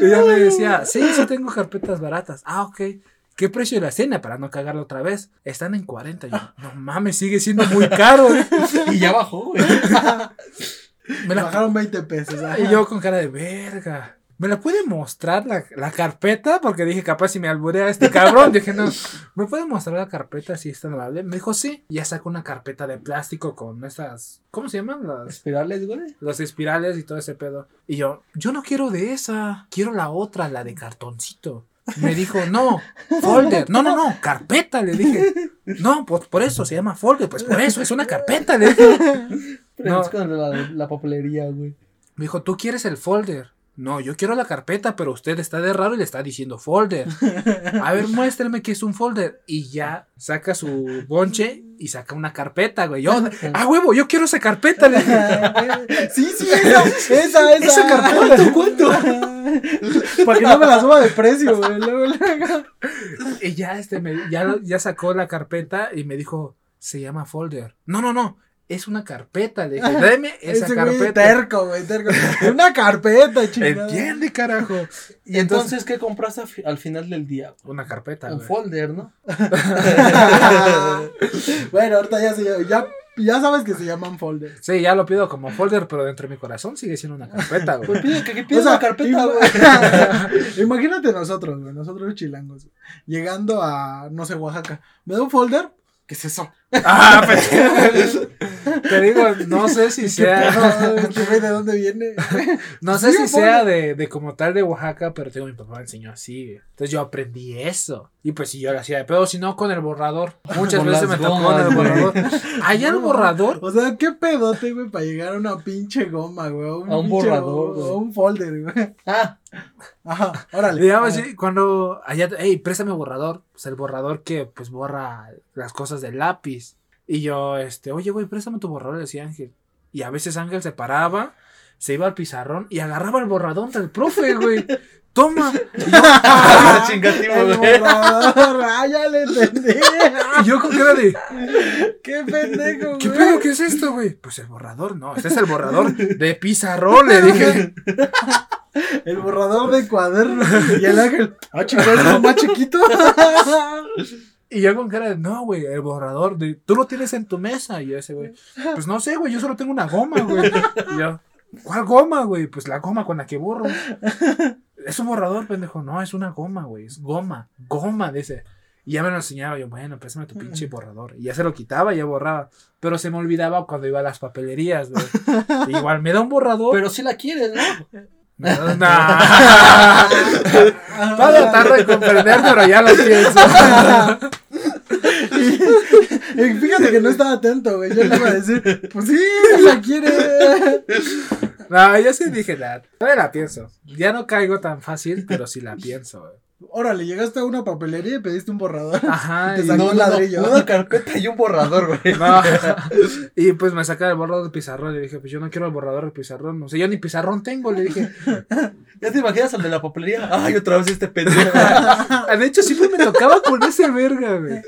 y ella me decía, sí, sí tengo carpetas baratas. Ah, ok. ¿Qué precio de la cena para no cagarlo otra vez? Están en 40. Yo, no mames, sigue siendo muy caro. ¿eh". Y ya bajó, güey. Me la- Bajaron 20 pesos. ajá. y yo con cara de verga. ¿Me la puede mostrar la, la carpeta? Porque dije, capaz si me alburea este cabrón. Dije, no, ¿me puede mostrar la carpeta si es tan amable? Me dijo, sí. Y ya sacó una carpeta de plástico con estas, ¿cómo se llaman? Las, Espirales, güey. los espirales y todo ese pedo. Y yo, yo no quiero de esa. Quiero la otra, la de cartoncito. Me dijo, no, folder. No, no, no, carpeta, le dije. No, pues por eso se llama folder. Pues por eso, es una carpeta, le dije. Pero No. es con la, la papelería, güey. Me dijo, tú quieres el folder. No, yo quiero la carpeta, pero usted está de raro y le está diciendo folder. A ver, muéstrame que es un folder. Y ya saca su bonche y saca una carpeta, güey. Yo, ah, huevo, yo quiero esa carpeta. Le dije. Sí, sí, esa, esa, esa. Esa carpeta, ¿cuánto? Para que no me la suba de precio, güey. Y ya, este, me, ya, ya sacó la carpeta y me dijo, se llama folder. No, no, no, es una carpeta. Le dije, dame esa Ese güey carpeta. terco, güey, terco. Una carpeta, chingada. Entiende, carajo. Y entonces, ¿qué compraste al final del día? Una carpeta, Un güey. folder, ¿no? bueno, ahorita ya, se, ya, ya sabes que se llaman folder. Sí, ya lo pido como folder, pero dentro de mi corazón sigue siendo una carpeta, güey. Pues pide que, que pida O sea, una carpeta, güey. Imagínate nosotros, güey, nosotros chilangos, güey, llegando a, no sé, Oaxaca. ¿Me da un folder? ¿Qué es eso? Ah, pues, te digo, no sé si ¿Qué sea, güey de dónde viene? no sé Sí, si sea de, de como tal de Oaxaca, pero tengo mi papá me enseñó así. güey. Entonces yo aprendí eso. Y pues si yo lo hacía de pedo, si no con el borrador. Muchas Con veces me tocó con el borrador. Allá el No, borrador. O sea, qué pedote, güey, para llegar a una pinche goma, güey. A un, A un pinche borrador, go- güey. A un folder, güey. Ah, Ajá, órale. Digamos, sí, cuando allá, hey, préstame borrador. Pues el borrador que pues borra las cosas del lápiz. Y yo, este, oye, güey, préstame tu borrador, decía Ángel. Y a veces Ángel se paraba, se iba al pizarrón y agarraba el borrador del profe, güey. Toma. Y yo, ah, chingativo, El güey. borrador, ah, ya le entendí. y yo con cara de, Qué pendejo, ¿qué güey. pedo? ¿Qué es esto, güey? Pues el borrador, no, este es el borrador de pizarrón, le dije. El borrador de cuaderno. Y el ángel, ah, es más chiquito. Y yo con cara de, no, güey, el borrador, de, tú lo tienes en tu mesa. Y yo ese, güey, pues no sé, güey, yo solo tengo una goma, güey. Y yo, ¿cuál goma, güey? Pues la goma con la que borro. Es un borrador, pendejo. No, es una goma, güey, es goma, goma, dice. Y ya me lo enseñaba, yo, bueno, préstame tu pinche borrador. Y ya se lo quitaba y ya borraba. Pero se me olvidaba cuando iba a las papelerías, güey. Igual me da un borrador. Pero si la quieres, ¿no? Me da- Nah. Va a tratar de comprender, pero ya lo pienso. Y fíjate que no estaba atento, güey. Yo le iba a decir, pues sí, la quiere. No, yo sí dije, la, todavía la pienso. Ya no caigo tan fácil, pero sí la pienso, güey. Órale, llegaste a una papelería y pediste un borrador. Ajá. Te y- sacó No, un no, ladrillo. una carpeta y un borrador, güey. No. y pues me saca el borrador de pizarrón. Le dije, pues yo no quiero el borrador de pizarrón. No sé, yo ni pizarrón tengo. Le dije, ¿Ya te imaginas al de la papelería? Ay, otra vez este pendejo. De hecho, siempre me tocaba con ese verga, güey.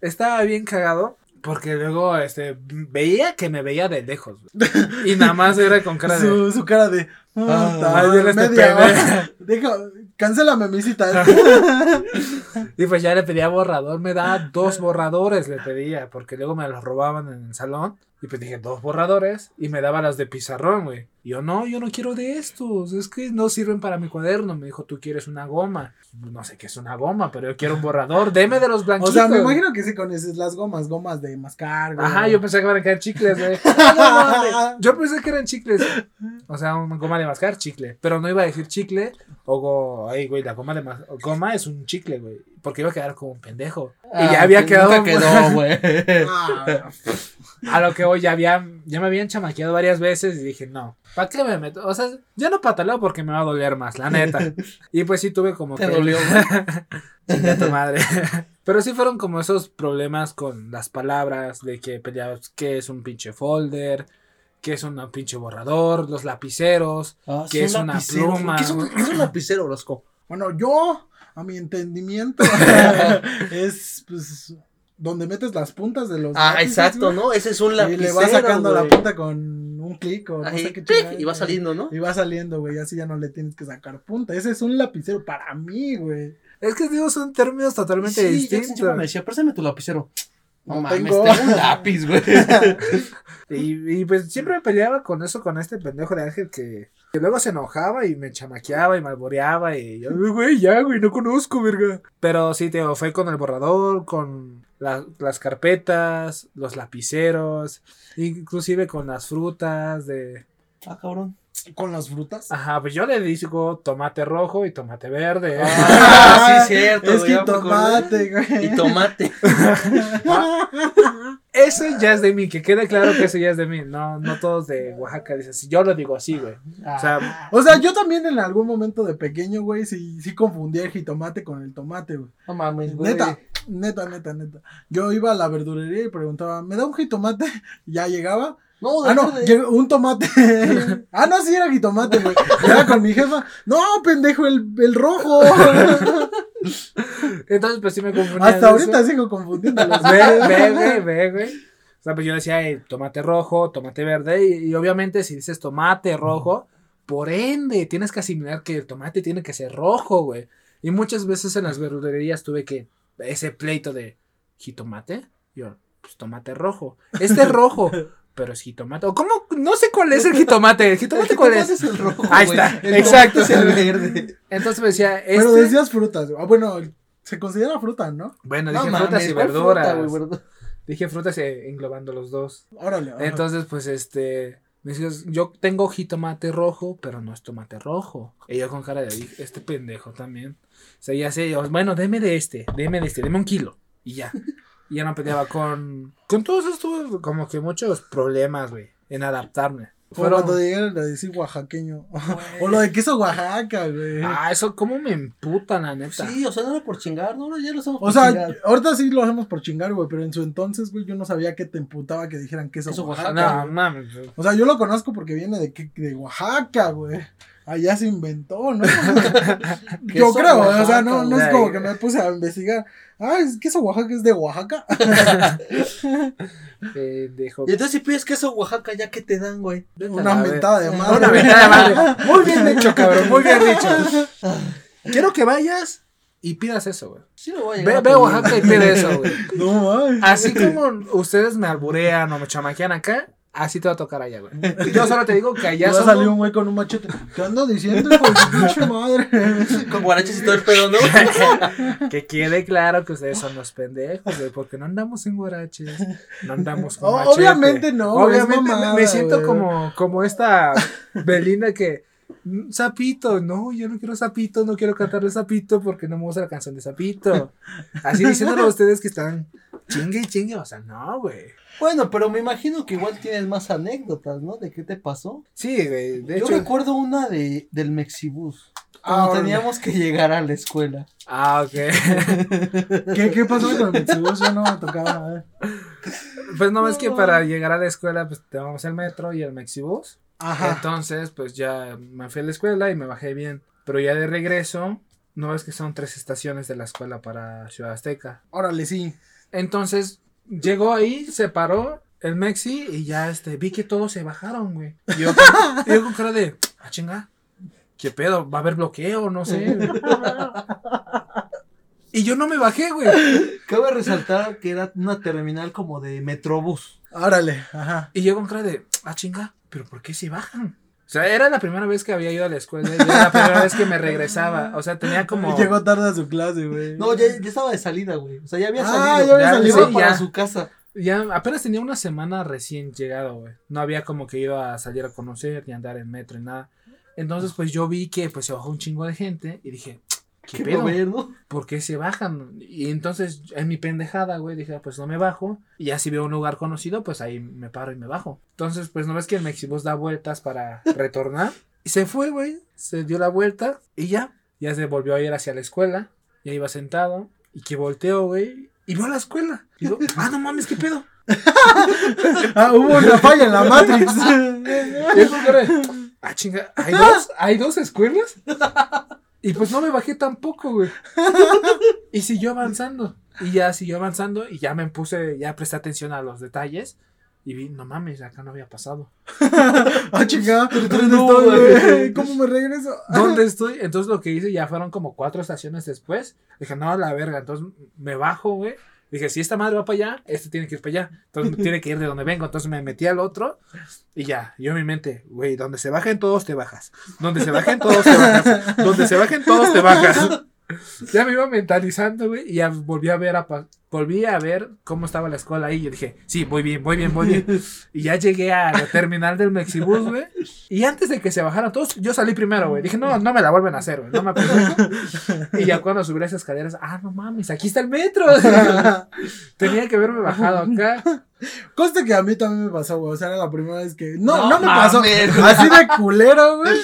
Estaba bien cagado. Porque luego, este, veía que me veía de lejos, güey. Y nada más era con cara de. Su, su cara de. Ah, "Puta, ay, dile a este media pendejo". hora. Deja, cancélame mi cita. Y pues ya le pedía borrador, me da dos borradores, le pedía, porque luego me los robaban en el salón. Y pues dije, dos borradores, y me daba las de pizarrón, güey. Y yo, no, yo no quiero de estos, es que no sirven para mi cuaderno. Me dijo, tú quieres una goma. No sé qué es una goma, pero yo quiero un borrador, deme de los O blanquitos. sea, me imagino que sí conoces las gomas, gomas de mascar. güey. Ajá, yo pensé que caer chicles, güey. No. Yo pensé que eran chicles. O sea, una goma de mascar, chicle. Pero no iba a decir chicle o go... Ay, güey, la goma de mas- goma es un chicle, güey. Porque iba a quedar como un pendejo. y ya había quedado. Ah, Nunca quedó, güey. Ah, A lo que hoy ya había, ya me habían chamaqueado varias veces y dije, no, ¿para qué me meto? O sea, ya no pataleo porque me va a doler más, la neta. Y pues sí tuve como Te que. dolió, tu madre. Pero sí fueron como esos problemas con las palabras, de que peleabas, que es un pinche folder, que es un pinche borrador, los lapiceros. Ah, Que es un una pluma, ¿Qué es un, qué es un lapicero, Orozco? Bueno, yo, a mi entendimiento, es pues donde metes las puntas de los. Ah, lápices, exacto, ¿no? Ese es un Y lapicero, le vas sacando la punta con un clic o no Ahí, sé qué clic, chingada, y va saliendo, ¿no? Y va saliendo, güey, así ya no le tienes que sacar punta. Ese es un lapicero para mí, güey. Es que digo, son términos totalmente Sí, distintos. me decía, préstame tu lapicero. No, No mames, tengo. tengo un lápiz, güey. Y, y pues siempre me peleaba con eso, con este pendejo de Ángel que, que luego se enojaba y me chamaqueaba y me alboreaba y yo, güey, ya, güey, no conozco, verga. Pero sí, digo, fue con el borrador, con la- las carpetas, los lapiceros, inclusive con las frutas de... Ah, cabrón. Con las frutas. Ajá, pues yo le digo tomate rojo y tomate verde. Ah, sí, cierto, Es que tomate, güey. Y tomate. Eso ya es de mí, que quede claro que eso ya es de mí. No, no todos de Oaxaca dicen así. Yo lo digo así, güey. O sea, O sea, yo también en algún momento de pequeño, güey, sí, sí confundía el jitomate con el tomate, güey. No mames, güey. Neta, neta, neta, neta. Yo iba a la verdulería y preguntaba, ¿me da un jitomate? Ya llegaba. No, Ah, no, de- un tomate. ah, no, sí era jitomate, güey. Era con mi jefa. No, pendejo, el, el rojo. entonces pues sí me confundía. Hasta ahorita eso. sigo confundiendo los Ve, ve, ve, ve, güey. O sea, pues yo decía eh, tomate rojo, tomate verde. Y, y obviamente si dices tomate rojo, por ende tienes que asimilar que el tomate tiene que ser rojo, güey. Y muchas veces en las verdulerías tuve que ese pleito de jitomate. Yo, pues tomate rojo. Este es rojo, pero es jitomate. O cómo, no sé cuál es el jitomate. ¿El El jitomate cuál jitomate es? es el rojo, Ahí está, El exacto. es el verde. Entonces me decía, este... Pero decías frutas. Ah, bueno, se considera fruta, ¿no? Bueno, No dije mames, frutas y ¿cuál verduras. fruta, verdura? Dije frutas eh, englobando los dos. Órale. ajá. Entonces, pues, este, me dices, yo tengo jitomate rojo, pero no es tomate rojo. Y yo con cara de, "Ay, este pendejo también. O sea, ya sé, yo, bueno, deme de este, deme de este, deme un kilo. Y ya. Y ya no peleaba con, con todos estos, como que muchos problemas, güey, en adaptarme. Como Fueron- cuando llegaron a decir oaxaqueño. o lo de queso Oaxaca, güey. Ah, eso, cómo me emputa, la neta. Sí, o sea, no era por chingar, no, ya lo hacemos O por sea, chingar. ahorita sí lo hacemos por chingar, güey, pero en su entonces, güey, yo no sabía que te emputaba que dijeran queso, Queso Oaxaca. Oaxaca. no, mames. O sea, yo lo conozco porque viene de, que- de Oaxaca, güey. Allá se inventó, ¿no? yo creo, o Oaxaca, sea, no, no es como que me puse a investigar. Ah, es queso Oaxaca es de Oaxaca. Pendejo. Y entonces si pides queso Oaxaca, ¿ya qué te dan, güey? Una mentada de madre. Una mentada de madre. Muy bien dicho, cabrón. Muy bien dicho. Quiero que vayas y pidas eso, güey. Sí lo voy a Ve, ve a. Oaxaca y pide eso, güey. No, mames. Así como ustedes me alburean o me chamaquean acá, así te va a tocar allá, güey. Yo solo te digo que allá salió un güey con un machete. ¿Qué ando diciendo, su pinche madre? Con guaraches y todo el pedo, ¿no? Que quede claro que ustedes son los pendejos, güey, porque no andamos en guaraches, no andamos con machete. obviamente no, Obviamente mamada, me siento güey. como, como esta Belinda que "Mm, Sapito, no, yo no quiero Sapito, no quiero cantarle Sapito porque no me gusta la canción de Sapito. Así diciéndolo a ustedes que están chingue y chingue, o sea, no, güey. Bueno, pero me imagino que igual tienes más anécdotas, ¿no? ¿De qué te pasó? Sí, güey, de Yo hecho, recuerdo una de, del Mexibus. Cuando Ah, teníamos que llegar a la escuela. Ah, ok. ¿Qué, ¿Qué pasó con el Mexibus? Yo no me tocaba. a ver. Pues no, es que para llegar a la escuela, pues tomamos el metro y el Mexibus. Ajá. Entonces, pues ya me fui a la escuela y me bajé bien. Pero ya de regreso, no es que son tres estaciones de la escuela para Ciudad Azteca. Órale, sí. Entonces, llegó ahí, se paró el Mexi y ya este, vi que todos se bajaron, güey. Y yo, con- yo con cara de, ah, chinga, ¿qué pedo? ¿Va a haber bloqueo? No sé. y yo no me bajé, güey. Cabe resaltar que era una terminal como de Metrobús. Órale, ajá. Y yo con cara de, ah, chinga, ¿pero por qué se bajan? O sea, era la primera vez que había ido a la escuela y era la primera vez que me regresaba. O sea, tenía como... Llegó tarde a su clase, güey. No, ya, ya estaba de salida, güey. O sea, ya había Ah, salido. ya había Ya, salido. Sí, para ya. su casa. Ya apenas tenía una semana recién llegado, güey. No había como que ido a salir a conocer ni andar en metro ni nada. Entonces, pues yo vi que pues se bajó un chingo de gente y dije, ¿qué, pedo? mover, ¿no? ¿Por qué se bajan? Y entonces, en mi pendejada, güey, dije, pues no me bajo. Y ya si veo un lugar conocido, pues ahí me paro y me bajo. Entonces, pues no ves que el Mexibus da vueltas para retornar. Y se fue, güey. Se dio la vuelta y ya. Ya se volvió a ir hacia la escuela. Ya iba sentado. Y que volteó, güey. Y veo a la escuela. Y digo, ah, no mames, ¿qué pedo? Ah, hubo una falla en la Matrix. Y de, ah, chinga, ¿hay dos? ¿Hay dos escuelas? Y pues no me bajé tampoco, güey. Y siguió avanzando. Y ya siguió avanzando y ya me puse, ya presté atención a los detalles. Y vi, no mames, acá no había pasado. Ah, chingada. ¿Dónde No, estoy? ¿Cómo me regreso? ¿Dónde estoy? Entonces lo que hice ya fueron como cuatro estaciones después. Dije, no, la verga. Entonces me bajo, güey. Dije, si esta madre va para allá, este tiene que ir para allá. Entonces tiene que ir de donde vengo. Entonces me metí al otro y ya. Yo en mi mente, güey, donde se bajen todos te bajas. Donde se bajen todos te bajas. Donde se bajen todos te bajas. Ya me iba mentalizando, güey, y ya volví a ver a volví a ver cómo estaba la escuela ahí. Yo dije, sí, voy bien, voy bien, voy bien. Y ya llegué a la terminal del Mexibus, güey. Y antes de que se bajaran todos, yo salí primero, güey. Dije, no, no me la vuelven a hacer, güey. No me. Y ya cuando subí las escaleras, ah, no mames, aquí está el metro. Tenía que haberme bajado acá. Conste que a mí también me pasó, güey. O sea, era la primera vez que. No, No no, me pasó. Así de culero, güey.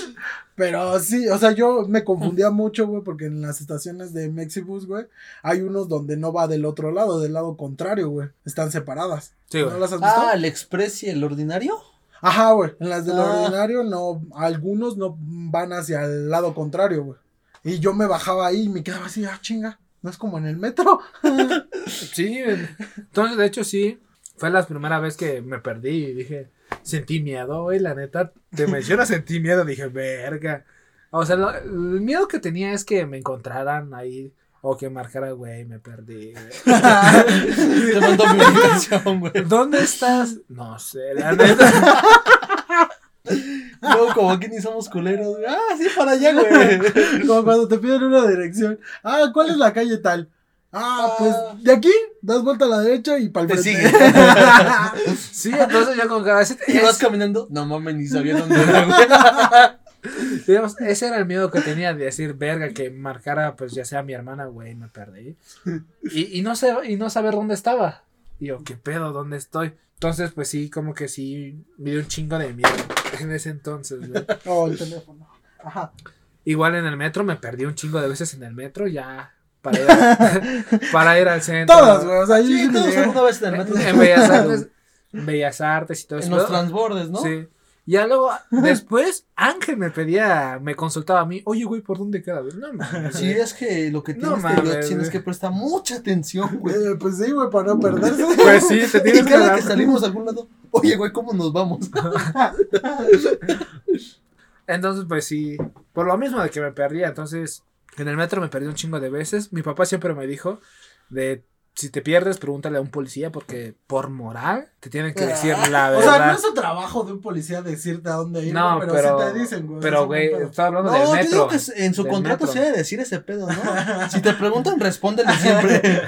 Pero sí, o sea, yo me confundía mucho, güey, porque en las estaciones de Mexibus, güey, hay unos donde no va del otro lado, del lado contrario, güey. Están separadas. Sí, ¿No güey. las has visto? Ah, el Express y el Ordinario. Ajá, güey. En las del Ah. ordinario, no. Algunos no van hacia el lado contrario, güey. Y yo me bajaba ahí y me quedaba así, ah, chinga. No es como en el metro. Sí, güey. entonces de hecho sí, fue la primera vez que me perdí y dije, sentí miedo, güey, la neta, te menciono sentí miedo, dije, verga. O sea, lo- el miedo que tenía es que me encontraran ahí o que marcara, güey, me perdí. güey". Te mando mi ubicación, güey. ¿Dónde estás? No sé, la neta. No, como aquí ni somos culeros, güey. Ah, sí, para allá, güey. Como cuando te piden una dirección. Ah, ¿cuál es la calle tal? Ah, Ah. pues de aquí, das vuelta a la derecha y Te frente. sigue. Sí, entonces yo con cara, Y vas caminando. No mames, ni sabía dónde era, güey. digamos, ese era el miedo que tenía de decir, verga, que marcara, pues ya sea mi hermana, güey, me perdí. Y, y no sé, y no saber dónde estaba. Y yo, ¿qué pedo? ¿Dónde estoy? Entonces, pues sí, como que sí, me dio un chingo de miedo en ese entonces, güey. Oh, el teléfono. Ajá. Igual en el metro, me perdí un chingo de veces en el metro, ya, para ir, a- para ir al centro. Todas, güey. O sea, yo Sí, todos alguna vez en el metro. En Bellas Artes, Bellas Artes y todo En eso. los transbordes, ¿no? Sí. Ya luego, después, Ángel me pedía, me consultaba a mí, oye, güey, ¿por dónde queda? güey?" No mames. Sí, es que lo que No tienes mames, que tienes que prestar mucha atención, güey. Eh, pues sí, güey, para no perderse. Pues sí, te Y tienes que cada dar- que salimos a algún lado, oye, güey, ¿cómo nos vamos? Entonces, pues sí, por lo mismo de que me perdía, entonces en el metro me perdí un chingo de veces. Mi papá siempre me dijo de si te pierdes, pregúntale a un policía porque por moral te tienen que decir la O verdad. sea, no es su trabajo de un policía decirte a dónde ir, No, güey, pero, pero, sí te dicen, güey. pero eso güey, es estaba hablando No, del te metro. digo que en su contrato metro. se debe decir ese pedo, ¿no? Si te preguntan, respóndele siempre.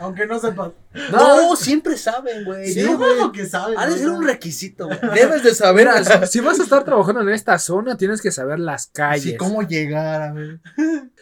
Aunque no sepas. No, siempre saben, güey. Sí, Digo, güey, lo que saben. Ha de güey, ser un requisito, güey. Debes de saber. Mira, si vas a estar trabajando en esta zona, tienes que saber las calles. Sí, cómo llegar, a ver.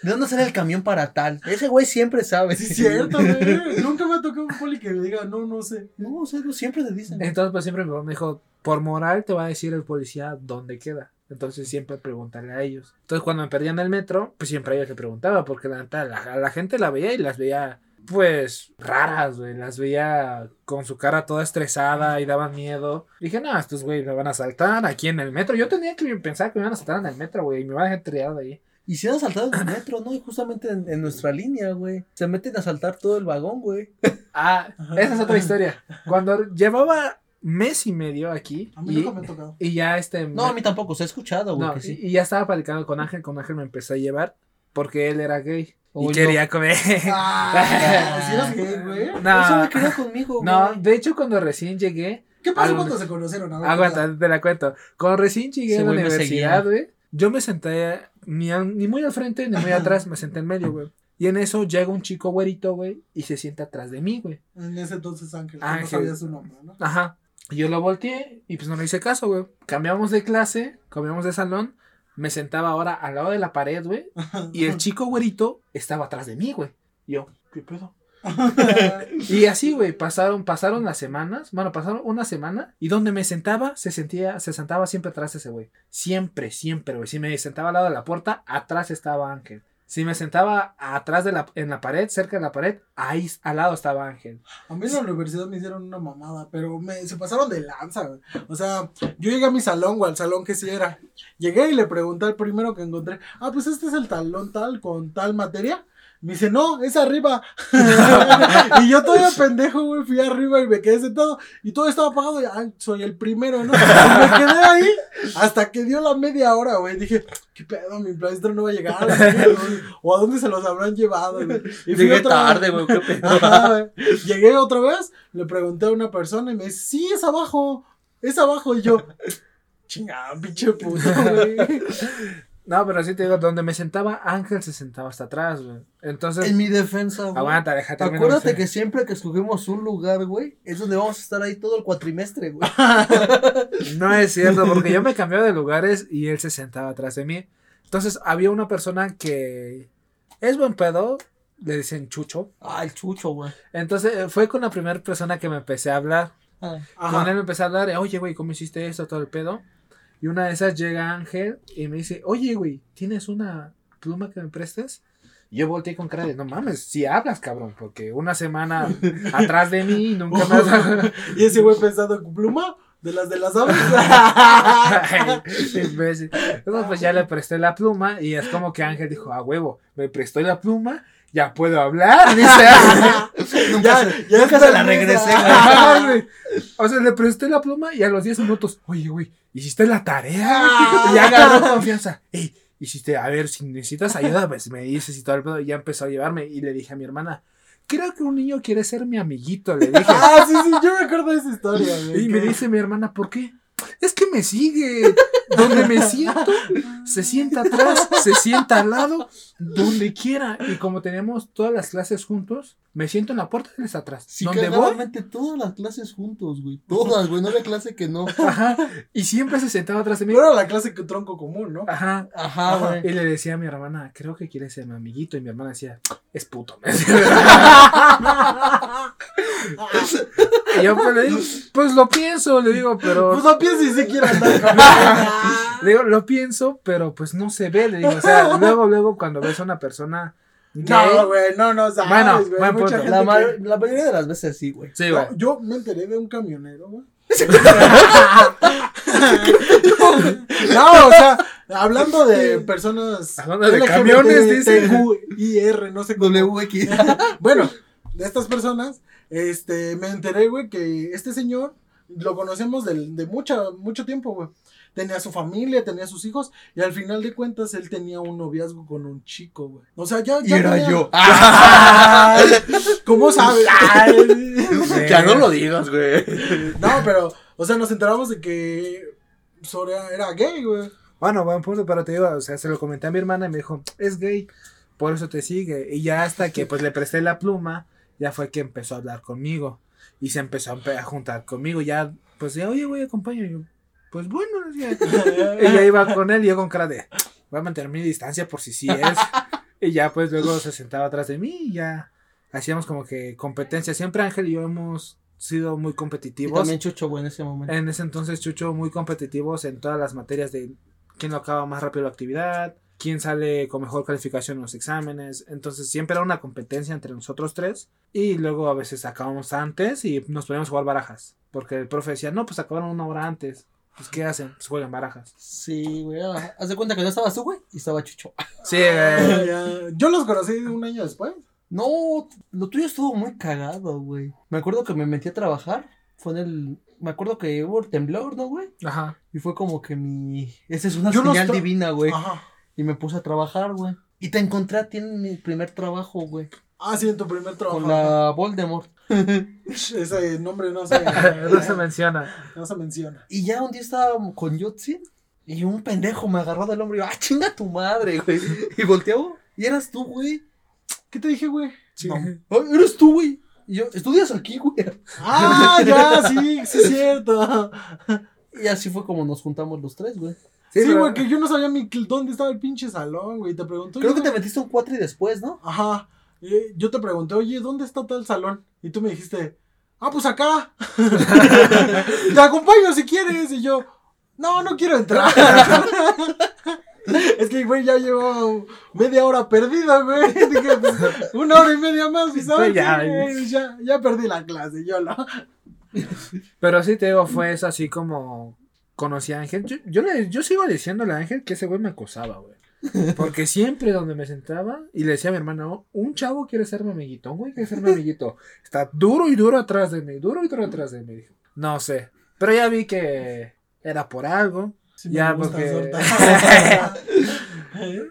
¿De dónde sale el camión para tal? Ese güey siempre sabe. Sí, es cierto, güey. Nunca me ha tocado un poli que me diga, no, no sé. No, o sea, no, siempre te dicen. Entonces, pues siempre me dijo, por moral te va a decir el policía dónde queda. Entonces siempre preguntarle a ellos. Entonces cuando me perdían el metro, pues siempre a ellos le preguntaba, porque la, neta, la, la gente la veía y las veía, pues, raras, güey. Las veía con su cara toda estresada y daban miedo. dije, no, estos güey me van a asaltar aquí en el metro. Yo tenía que pensar que me iban a asaltar en el metro, güey, y me van a dejar triado ahí. Y se han asaltado en el metro, ¿no? Y justamente en, en nuestra línea, güey. Se meten a asaltar todo el vagón, güey. Ah, esa es otra historia. Cuando llevaba mes y medio aquí A mí y, nunca me ha tocado. y ya este... No, a mí tampoco, se ha escuchado, güey, No, que sí. y, y ya estaba platicando con Ángel, con Ángel me empezó a llevar porque él era gay Uy, y no. quería comer. Ah, ¿sí eras gay, güey? No. Eso me quedó conmigo, No, güey. de hecho cuando recién llegué, ¿Qué pasó cuando se conocieron? Aguanta, te la cuento. Cuando recién llegué a la universidad, güey, yo me senté ni, a- ni muy al frente ni muy atrás, me senté en medio, güey. Y en eso llega un chico güerito, güey, y se sienta atrás de mí, güey. En ese entonces Ángel, Ángel. no sabía su nombre, ¿no? Ajá. Y yo lo volteé y pues no le hice caso, güey. Cambiamos de clase, cambiamos de salón. Me sentaba ahora al lado de la pared, güey. Y el chico güerito estaba atrás de mí, güey. Y yo, ¿qué pedo? Y así, güey, pasaron, pasaron las semanas. Bueno, pasaron una semana. Y donde me sentaba, se sentía, se sentaba siempre atrás ese güey. Siempre, siempre, güey. Si me sentaba al lado de la puerta, atrás estaba Ángel. Si me sentaba atrás de la, en la pared, cerca de la pared, ahí al lado estaba Ángel. A mí en la universidad me hicieron una mamada, pero me, se pasaron de lanza. O sea, yo llegué a mi salón, güey, al salón que sí era. Llegué y le pregunté al primero que encontré, ah, pues este es el talón tal con tal materia. Me dice, no, es arriba. y yo todavía pendejo, güey, fui arriba y me quedé sentado. Y todo estaba apagado. Y, ay, soy el primero, ¿no? Y me quedé ahí hasta que dio la media hora, güey. Dije, ¿qué pedo? Mi maestro no va a llegar. güey. O a dónde se los habrán llevado, güey. Y Llegué tarde, güey, qué pedo. Ajá, güey. Llegué otra vez, le pregunté a una persona y me dice, sí, es abajo, es abajo. Y yo, chingada, pinche puto, güey. No, pero así te digo, donde me sentaba, Ángel se sentaba hasta atrás, güey. Entonces, En mi defensa, güey. aguanta, déjate. Acuérdate historia. que siempre que escogemos un lugar, güey, es donde vamos a estar ahí todo el cuatrimestre, güey. No es cierto, porque yo me cambiaba de lugares y él se sentaba atrás de mí. Entonces, había una persona que es buen pedo, le dicen Chucho. Ah, el chucho, güey. Entonces, eh, fue con la primera persona que me empecé a hablar. Ah. Con él me empecé a hablar, eh, oye, güey, ¿cómo hiciste esto? Todo el pedo. Y una de esas llega Ángel y me dice, oye, güey, ¿tienes una pluma que me prestes? Y yo volteé con cara de, no mames, si hablas, cabrón, porque una semana atrás de mí y nunca me has... Y ese güey pensando en pluma de las de las aves. Entonces, pues ya le presté la pluma y es como que Ángel dijo, a huevo, me prestó la pluma, ya puedo hablar. Dice Nunca, se, nunca se la regresé, güey. O sea, le presté la pluma y a los 10 minutos, oye, güey, ¿hiciste la tarea? Y ya agarró confianza. Ey, hiciste, a ver, si necesitas ayuda, pues me dices y todo el pedo. Y ya empezó a llevarme y le dije a mi hermana, creo que un niño quiere ser mi amiguito, le dije. ah, sí, sí, yo me acuerdo de esa historia. Y me dice mi hermana, ¿por qué? Es que me sigue. Donde me siento, se sienta atrás, se sienta al lado, donde quiera. Y como tenemos todas las clases juntos, me siento en la puerta y él está atrás. Sí, donde voy, cagadamente todas las clases juntos, güey. Todas, güey. No había clase que no. ajá. Y siempre se sentaba atrás de mí. Pero era la clase que tronco común, ¿no? Ajá. Ajá, güey. Y le decía a mi hermana, creo que quiere ser mi amiguito. Y mi hermana decía, es puto. y yo pues le digo, pues lo pienso, le digo, pero. Pues no pienses si quiere andar Le digo, lo pienso, pero pues no se ve. Le digo, o sea, luego, luego cuando ves a una persona. Gay- No, güey, no, no sabes, Bueno, güey. buen Mucha gente La, que- ma- la mayoría de las veces sí, güey. Sí, güey. Yo me enteré de un camionero, güey. no, o sea, hablando de personas. Hablando de camiones, dice. IR, no sé cómo. WX. Bueno, de estas personas, este, me enteré, güey, que este señor lo conocemos del- de, mucha, mucho tiempo, güey. Tenía su familia, tenía sus hijos, y al final de cuentas él tenía un noviazgo con un chico, güey. O sea, ya. Y ya era tenía- yo. Ay, ¿Cómo sabes? Ay. Ya no lo digas, güey. No, pero, o sea, nos enteramos de que Soria era gay, güey. Bueno, buen punto, pero te digo, o sea, se lo comenté a mi hermana y me dijo, es gay, por eso te sigue. Y ya hasta que pues le presté la pluma, ya fue que empezó a hablar conmigo. Y se empezó a, juntar conmigo. Ya, pues, ya, oye, güey, acompaño. Y pues bueno. Ella iba con él y yo con cara de, voy a mantener mi distancia por si sí es. Y ya pues luego se sentaba atrás de mí y ya hacíamos como que competencia. Siempre Ángel y yo hemos sido muy Y competitivos. también Chucho, güey, en ese momento. En ese entonces, Chucho, muy competitivos en todas las materias de quién lo acaba más rápido la actividad, quién sale con mejor calificación en los exámenes. Entonces, siempre era una competencia entre nosotros tres. Y luego a veces acabamos antes y nos poníamos a jugar barajas. Porque el profe decía, no, pues acabaron una hora antes. Pues, ¿qué hacen? Pues juegan barajas. Sí, güey. ah, Haz de cuenta que no estabas tú, güey, y estaba Chucho. Sí, güey. Ya, Yo los conocí un año después. No, lo tuyo estuvo muy cagado, güey. Me acuerdo que me metí a trabajar. Fue en el. Me acuerdo que hubo el temblor, ¿no, güey? Ajá. Y fue como que mi. Esa es una Yo señal divina, güey. Ajá. Y me puse a trabajar, güey. Y te encontré a ti en mi primer trabajo, güey. Ah, sí, en tu primer trabajo. Con la Voldemort. Ese nombre no se, no se menciona. no se menciona. Y ya un día estaba con Yotzi. Y un pendejo me agarró del hombro y yo, ¡ah, chinga tu madre, güey! Y volteó. Y eras tú, güey. ¿Qué te dije, güey? Sí. No. "Ah, eres tú, güey. Y yo, ¿estudias aquí, güey? Ah, ya, sí, sí es cierto. Y así fue como nos juntamos los tres, güey. Sí, pero- güey, que yo no sabía mi, dónde estaba el pinche salón, güey. Te preguntó. Creo yo, que te metiste un cuatro y después, ¿no? Ajá. Yo te pregunté, oye, ¿dónde está tal salón? Y tú me dijiste, ah, pues acá. te acompaño si quieres. Y yo, no, no quiero entrar. es que, güey, ya llevo media hora perdida, güey. Dije, pues, una hora y media más. ¿y ¿sabes Pues ya, qué, ya, ya perdí la clase, yo no. Pero sí te digo, fue eso así como conocí a Ángel. Yo, yo, le- yo sigo diciéndole a Ángel que ese güey me acosaba, güey. Porque siempre donde me sentaba y le decía a mi hermana, "Oh, un chavo quiere ser mi amiguito, un güey quiere ser mi amiguito. Está duro y duro atrás de mí, duro y duro atrás de mí. No sé. Pero ya vi que era por algo. Sí Ya, porque-.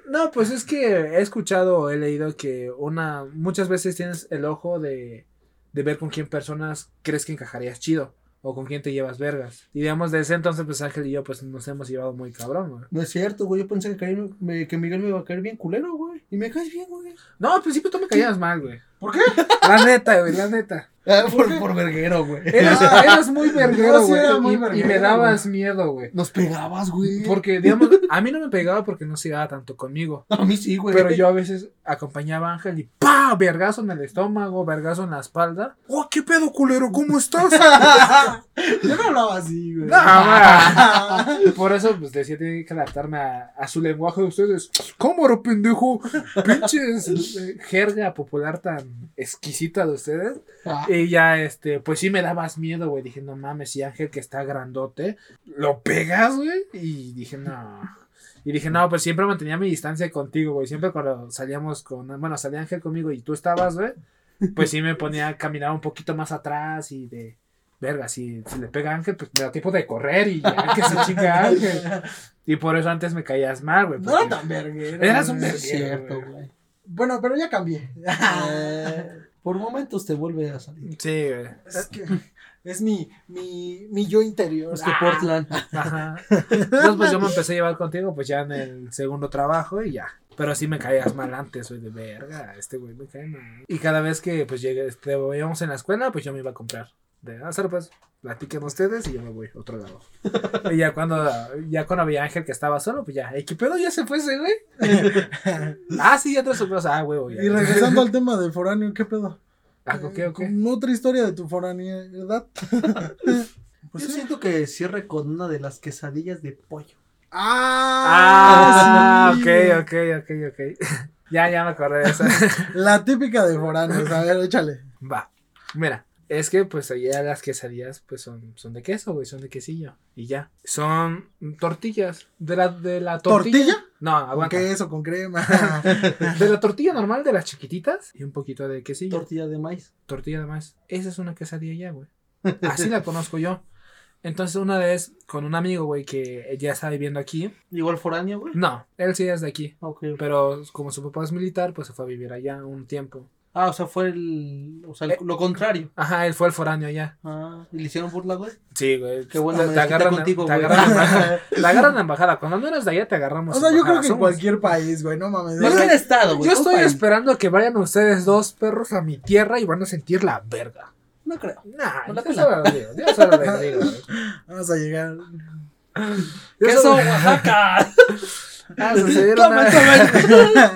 No, pues es que he escuchado, he leído que una muchas veces tienes el ojo de, de ver con quién personas crees que encajarías chido o con quién te llevas vergas. Y digamos, desde ese entonces, pues Ángel y yo, pues nos hemos llevado muy cabrón, güey. No es cierto, güey. Yo pensé que, caí- me- que Miguel me iba a caer bien culero, güey. Y me caes bien, güey. No, al principio tú me caías mal, güey. ¿Por qué? La neta, güey, la neta. Ah, ¿Por por, verguero, güey. Eras, eras muy verguero, No, sí y- me dabas miedo, güey. Nos pegabas, güey. Porque, digamos, a mí no me pegaba porque no se llevaba tanto conmigo. A mí sí, güey. Pero yo a veces acompañaba a Ángel y ¡pa! Vergazo en el estómago, vergazo en la espalda. ¡Oh, qué pedo, culero! ¿Cómo estás? Yo no hablaba así, güey. No, ma. Por eso, pues decía, tenía que adaptarme a, a su lenguaje de ustedes. Cámara, pendejo. Pinches eh, jerga popular tan exquisita de ustedes. Ah, Y ya, este, pues sí me dabas miedo, güey. Dije, no mames, y Ángel que está grandote, lo pegas, güey. Y dije, no. Y dije, no, pues siempre mantenía mi distancia contigo, güey. Siempre cuando salíamos con, bueno, salía Ángel conmigo y tú estabas, güey. Pues sí me ponía a caminar un poquito más atrás y de, verga, si, si le pega a Ángel, pues me da tiempo de correr y ya que se chinga Ángel. Y por eso antes me caías mal, güey. No tan verguero. Eras un verguero, cierto, güey. güey. Bueno, pero ya cambié. Por momentos te vuelve a salir. Sí, güey. Es que es mi, mi, mi yo interior. Es que Ah. Portland. Ajá. Entonces, pues yo me empecé a llevar contigo, pues ya en el segundo trabajo y ya. Pero sí me caías mal antes, soy de verga, este güey me cae mal. Y cada vez que pues llegué, este, íbamos en la escuela, pues yo me iba a comprar. De hacer pues, platiquen ustedes y yo me voy a otro lado. y ya cuando, ya cuando había Ángel que estaba solo, pues ya, "Ey, ¿qué pedo? Ya se fue ese güey. ah, sí, ya su cosa, ah, huevo, ya. Y regresando al tema del foráneo, ¿qué pedo? Ah, ok, ok. Con otra historia de tu foraneidad. Pues Yo sí. siento que cierre con una de las quesadillas de pollo. Ah, Ah, sí. ok, ok, ok, ok. ya, ya me acordé de eso. La típica de foráneos. A ver, échale. Va. Mira, es que pues allá las quesadillas pues son, son de queso, güey, son de quesillo. Y ya. Son tortillas. De la, de la tortilla. ¿Tortilla? No, Con aguanta. queso, con crema. De la tortilla normal, de las chiquititas. Y un poquito de quesillo. Tortilla de maíz. tortilla de maíz. Esa es una quesadilla ya, güey. Así la conozco yo. Entonces una vez con un amigo, güey, que ya está viviendo aquí. Igual foráneo, güey. No, él sí es de aquí. Pero como su papá es militar, pues se fue a vivir allá un tiempo. Ah, o sea, fue el. O sea, el- Eh. lo contrario. Ajá, él fue el foráneo allá. Ah, ¿y le hicieron burla, güey? Sí, güey. Qué bueno, te, agarran, contigo, te agarran, en embajada. te agarran en embajada. Cuando no eres de allá, te agarramos. O sea, en yo creo que en cualquier país, güey, no mames. Cualquier estado, güey. Yo estoy país. esperando que vayan ustedes dos perros a mi tierra y van a sentir la verga. No creo. Nah, No la solo les digo, yo solo les digo, güey. Vamos a llegar. Yo ¡Queso solo- Oaxaca! Ah, sucedieron Toma, a- toma.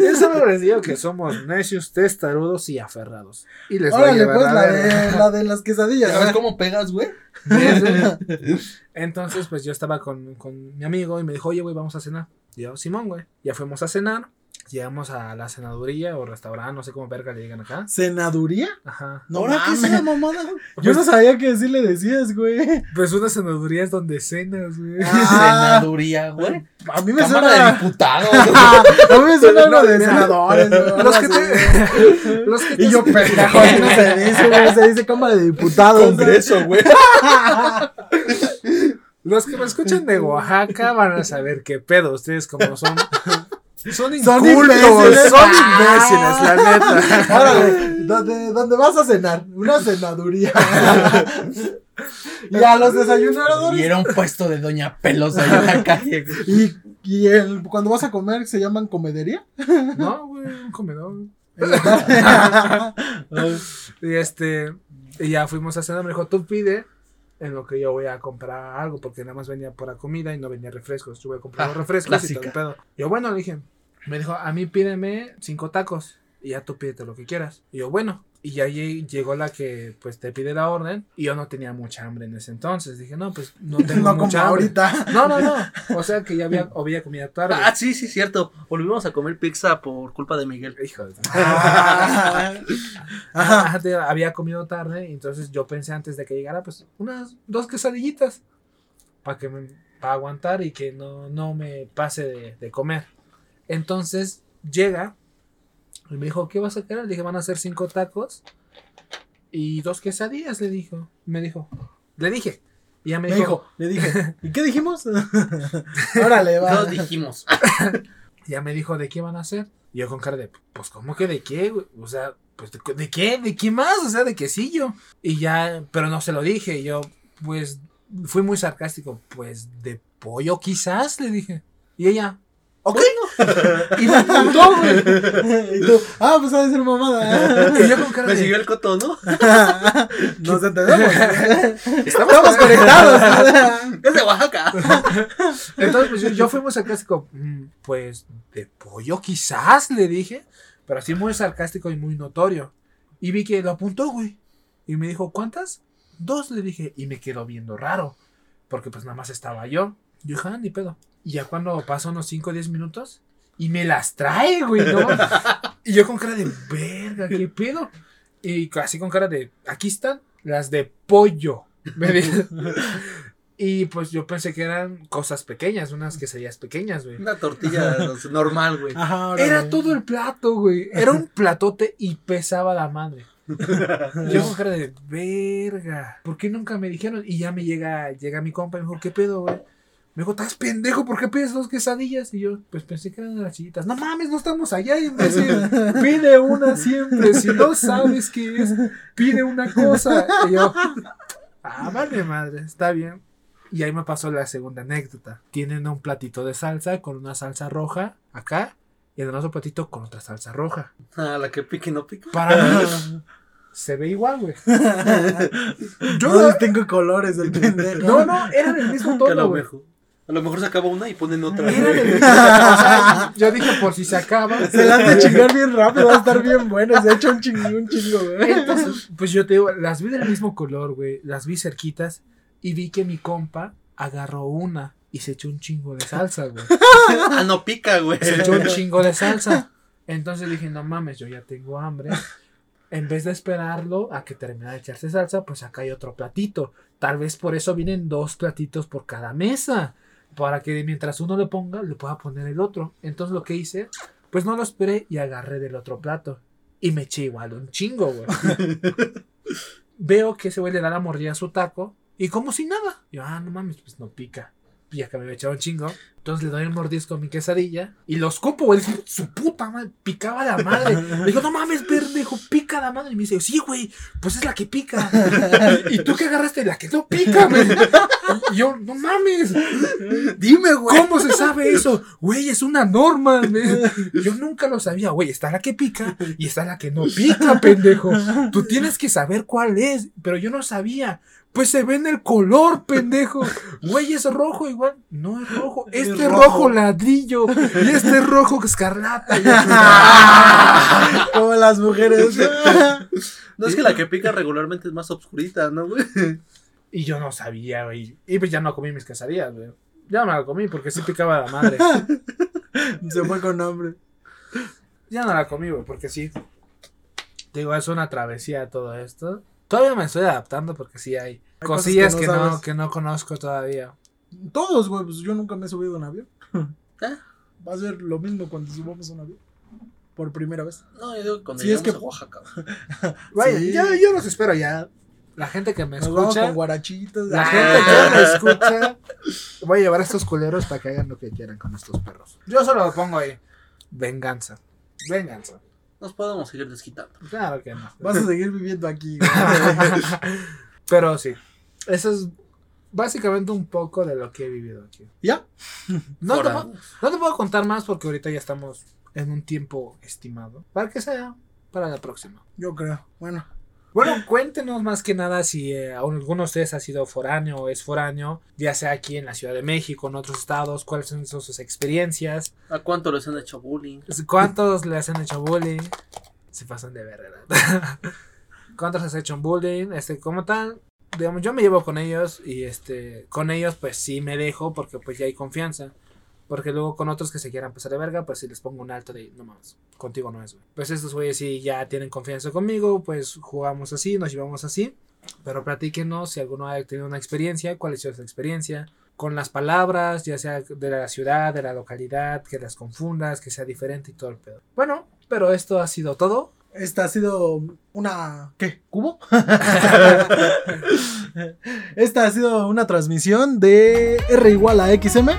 Yo solo les digo que somos necios, testarudos y aferrados. Y les voy a Órale, pues, la de, la de las quesadillas. ¿Sabes cómo pegas, güey? Entonces, pues yo estaba con, con mi amigo y me dijo, oye, güey, vamos a cenar. Y yo, Simón, güey. Ya fuimos a cenar. Llegamos a la cenaduría o restaurante, no sé cómo verga le digan acá. ¿Cenaduría? Ajá. No ¿Ahora qué es esa mamada, güey? Yo no sabía que así le decías, güey. Pues una cenaduría es donde cenas, güey. Ah. Senaduría, güey. A mí me Cámara de suena. diputados. A mí me suena No, algo de senadores, güey. Los que te... Los que te- Y yo, pendejo, así no se dice, güey. Se dice Cámara de Diputados. Congreso, güey. Los que me escuchan de Oaxaca van a saber qué pedo. Ustedes como son... Son incultos, Son imbéciles. son imbéciles, la neta. Órale, ¿dónde, ¿dónde vas a cenar? Una cenaduría. y a los desayunadores. Y era un puesto de Doña Pelos ahí en la calle. Y, y el, cuando vas a comer, ¿se llaman comedería? No, güey, un comedor. y este, y ya fuimos a cenar, me dijo, tú pide en lo que yo voy a comprar algo, porque nada más venía por la comida y no venía refrescos. Yo voy a comprar Ah, refrescos y todo el pedo. Yo, bueno, le dije, me dijo, a mí pídeme cinco tacos y ya tú pídete lo que quieras. Y yo, bueno, y ya lle- llegó la que pues te pide la orden y yo no tenía mucha hambre en ese entonces. Dije, no, pues no tengo No como mucha hambre. ahorita. No, no, no. O sea que ya había, había comida tarde. Ah, sí, sí, cierto. Volvimos a comer pizza por culpa de Miguel. Hijo de... Ah. Te- había comido tarde, y entonces yo pensé antes de que llegara, pues unas dos quesadillitas para que me, para aguantar y que no, no me pase de, de comer. Entonces llega y me dijo, ¿qué vas a querer? Le dije, van a ser cinco tacos y dos quesadillas, le dijo. Me dijo, le dije. Y ya me, Me dijo, dijo, le dije, ¿y qué dijimos? Órale, va. Todos dijimos. ya me dijo, ¿de qué van a hacer? Y yo con cara de, pues, ¿cómo que de qué? güey? O sea, pues, ¿de, de qué? ¿De qué más? O sea, de quesillo. Y ya, pero no se lo dije. Y yo, pues, fui muy sarcástico. Pues, de pollo quizás, le dije. Y ella, Ok. y me apuntó, güey. y tú, ah, pues ha de ser mamada. Y yo con cara Me de, siguió el coto, ¿no? Nos entendemos. estamos, Estamos conectados. Es de Oaxaca. Entonces, pues, yo, yo fui muy sarcástico. "Mm, Pues, de pollo quizás, le dije. Pero así muy sarcástico y muy notorio. Y vi que lo apuntó, güey. Y me dijo, ¿cuántas? Dos, le dije. Y me quedó viendo raro. Porque pues nada más estaba yo. Yo dije, ah, ni pedo. Y ya cuando pasó unos 5 o 10 minutos. Y me las trae, güey, ¿no? y yo con cara de, verga, ¿qué pedo? Y así con cara de, aquí están las de pollo. Me dijo. Y pues yo pensé que eran cosas pequeñas, unas quesadillas pequeñas, güey. Una tortilla normal, güey. Ajá. Era todo el plato, güey. Era un platote y pesaba la madre. Yo con cara de verga. ¿Por qué nunca me dijeron? Y ya me llega, llega mi compa y me dijo, ¿qué pedo, güey? Me dijo, ¿estás pendejo? ¿Por qué pides dos quesadillas? Y yo, pues pensé que eran de las chiquitas. No mames, no estamos allá, imbécil. Pide una siempre. Si no sabes qué es, pide una cosa. Y yo, ah, vale madre, está bien. Y ahí me pasó la segunda anécdota. Tienen un platito de salsa con una salsa roja acá y en el otro platito con otra salsa roja. Ah, la que pique y no pica. Para mí se ve igual, güey. Yo no la- distingo colores del pendejo. no, no, era del mismo tono, güey. A lo mejor se acaba una y ponen otra. O sea, yo dije por si se acaba. Se la han de chingar bien rápido, va a estar bien bueno. Se ha hecho un chingo, un chingo, güey. Entonces, pues yo te digo, las vi del mismo color, güey. Las vi cerquitas y vi que mi compa agarró una y se echó un chingo de salsa, güey. Ah, no pica, güey. Se echó un chingo de salsa. Entonces dije, no mames, yo ya tengo hambre. En vez de esperarlo a que termine de echarse salsa, pues acá hay otro platito. Tal vez por eso vienen dos platitos por cada mesa. Para que mientras uno le ponga, le pueda poner el otro. Entonces lo que hice, pues no lo esperé y agarré del otro plato. Y me eché igual un chingo, güey. Veo que ese güey le da la mordida a su taco. Y como si nada. Yo, ah, no mames, pues no pica. Y acá me había echado un chingo. Entonces le doy el mordisco a mi quesadilla. Y los escupo, güey. Su puta madre. Picaba la madre. Le digo, no mames, pendejo. Pica la madre. Y me dice, sí, güey. Pues es la que pica. ¿Y tú qué agarraste? La que no pica, güey. Y yo, no mames. Dime, güey. ¿Cómo se sabe eso? Güey, es una norma. me- Yo nunca lo sabía, güey. Está la que pica y está la que no pica, pendejo. Tú tienes que saber cuál es. Pero yo no sabía. Pues se ve en el color, pendejo. Güey, es rojo igual. No es rojo. Es Este es rojo. rojo. ladrillo. Y este es rojo escarlata. Y Como las mujeres. No es que la que pica regularmente es más obscurita, ¿no, güey? Y yo no sabía, güey. Y pues ya no comí mis quesadillas, güey. Ya no me la comí porque sí picaba la madre. Se fue con hambre. Ya no la comí, güey, porque sí. Digo, es una travesía todo esto. Todavía me estoy adaptando porque sí hay, Hay cosillas que que no, no sabes. que no conozco todavía. Todos, güey, pues yo nunca me he subido a un avión. Ah. Va a ser lo mismo cuando subamos a un avión. Por primera vez. No, yo digo que cuando Sí, es que- a Oaxaca. güey. Vaya, Sí. ya, yo los espero ya. La gente que me Nos vamos escucha. con guarachitos. La Ah. gente que me escucha. Voy a llevar a estos culeros para que hagan lo que quieran con estos perros. Yo solo lo pongo ahí. Venganza. Venganza. Nos podemos seguir desquitando. Claro que no. Vas a seguir viviendo aquí, güey. Pero sí. Eso es básicamente un poco de lo que he vivido aquí. ¿Ya? No te, puedo- no te puedo contar más porque ahorita ya estamos en un tiempo estimado. Para que sea para la próxima. Yo creo. Bueno, Bueno, cuéntenos más que nada si eh, alguno de ustedes ha sido foráneo o es foráneo, ya sea aquí en la Ciudad de México, en otros estados, cuáles son sus experiencias, ¿A cuánto les han hecho bullying? cuántos les han hecho bullying, se pasan de ver, ¿verdad? ¿Cuántos les han hecho bullying? Este, como tal, digamos, yo me llevo con ellos y este, con ellos pues sí me dejo porque pues ya hay confianza. Porque luego con otros que se quieran pasar de verga, pues si les pongo un alto de no mames, contigo no es, güey. Pues estos güeyes sí ya tienen confianza conmigo, pues jugamos así, nos llevamos así. Pero platíquenos si alguno ha tenido una experiencia, cuál es su experiencia, con las palabras, ya sea de la ciudad, de la localidad, que las confundas, que sea diferente y todo el pedo. Bueno, pero esto ha sido todo. Esta ha sido una. ¿Qué? ¿Cubo? esta ha sido una transmisión de R igual a XM.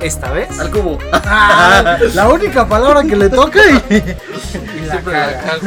Esta vez. Al cubo. Ah, la única palabra que le toca y. Y la Siempre la cago.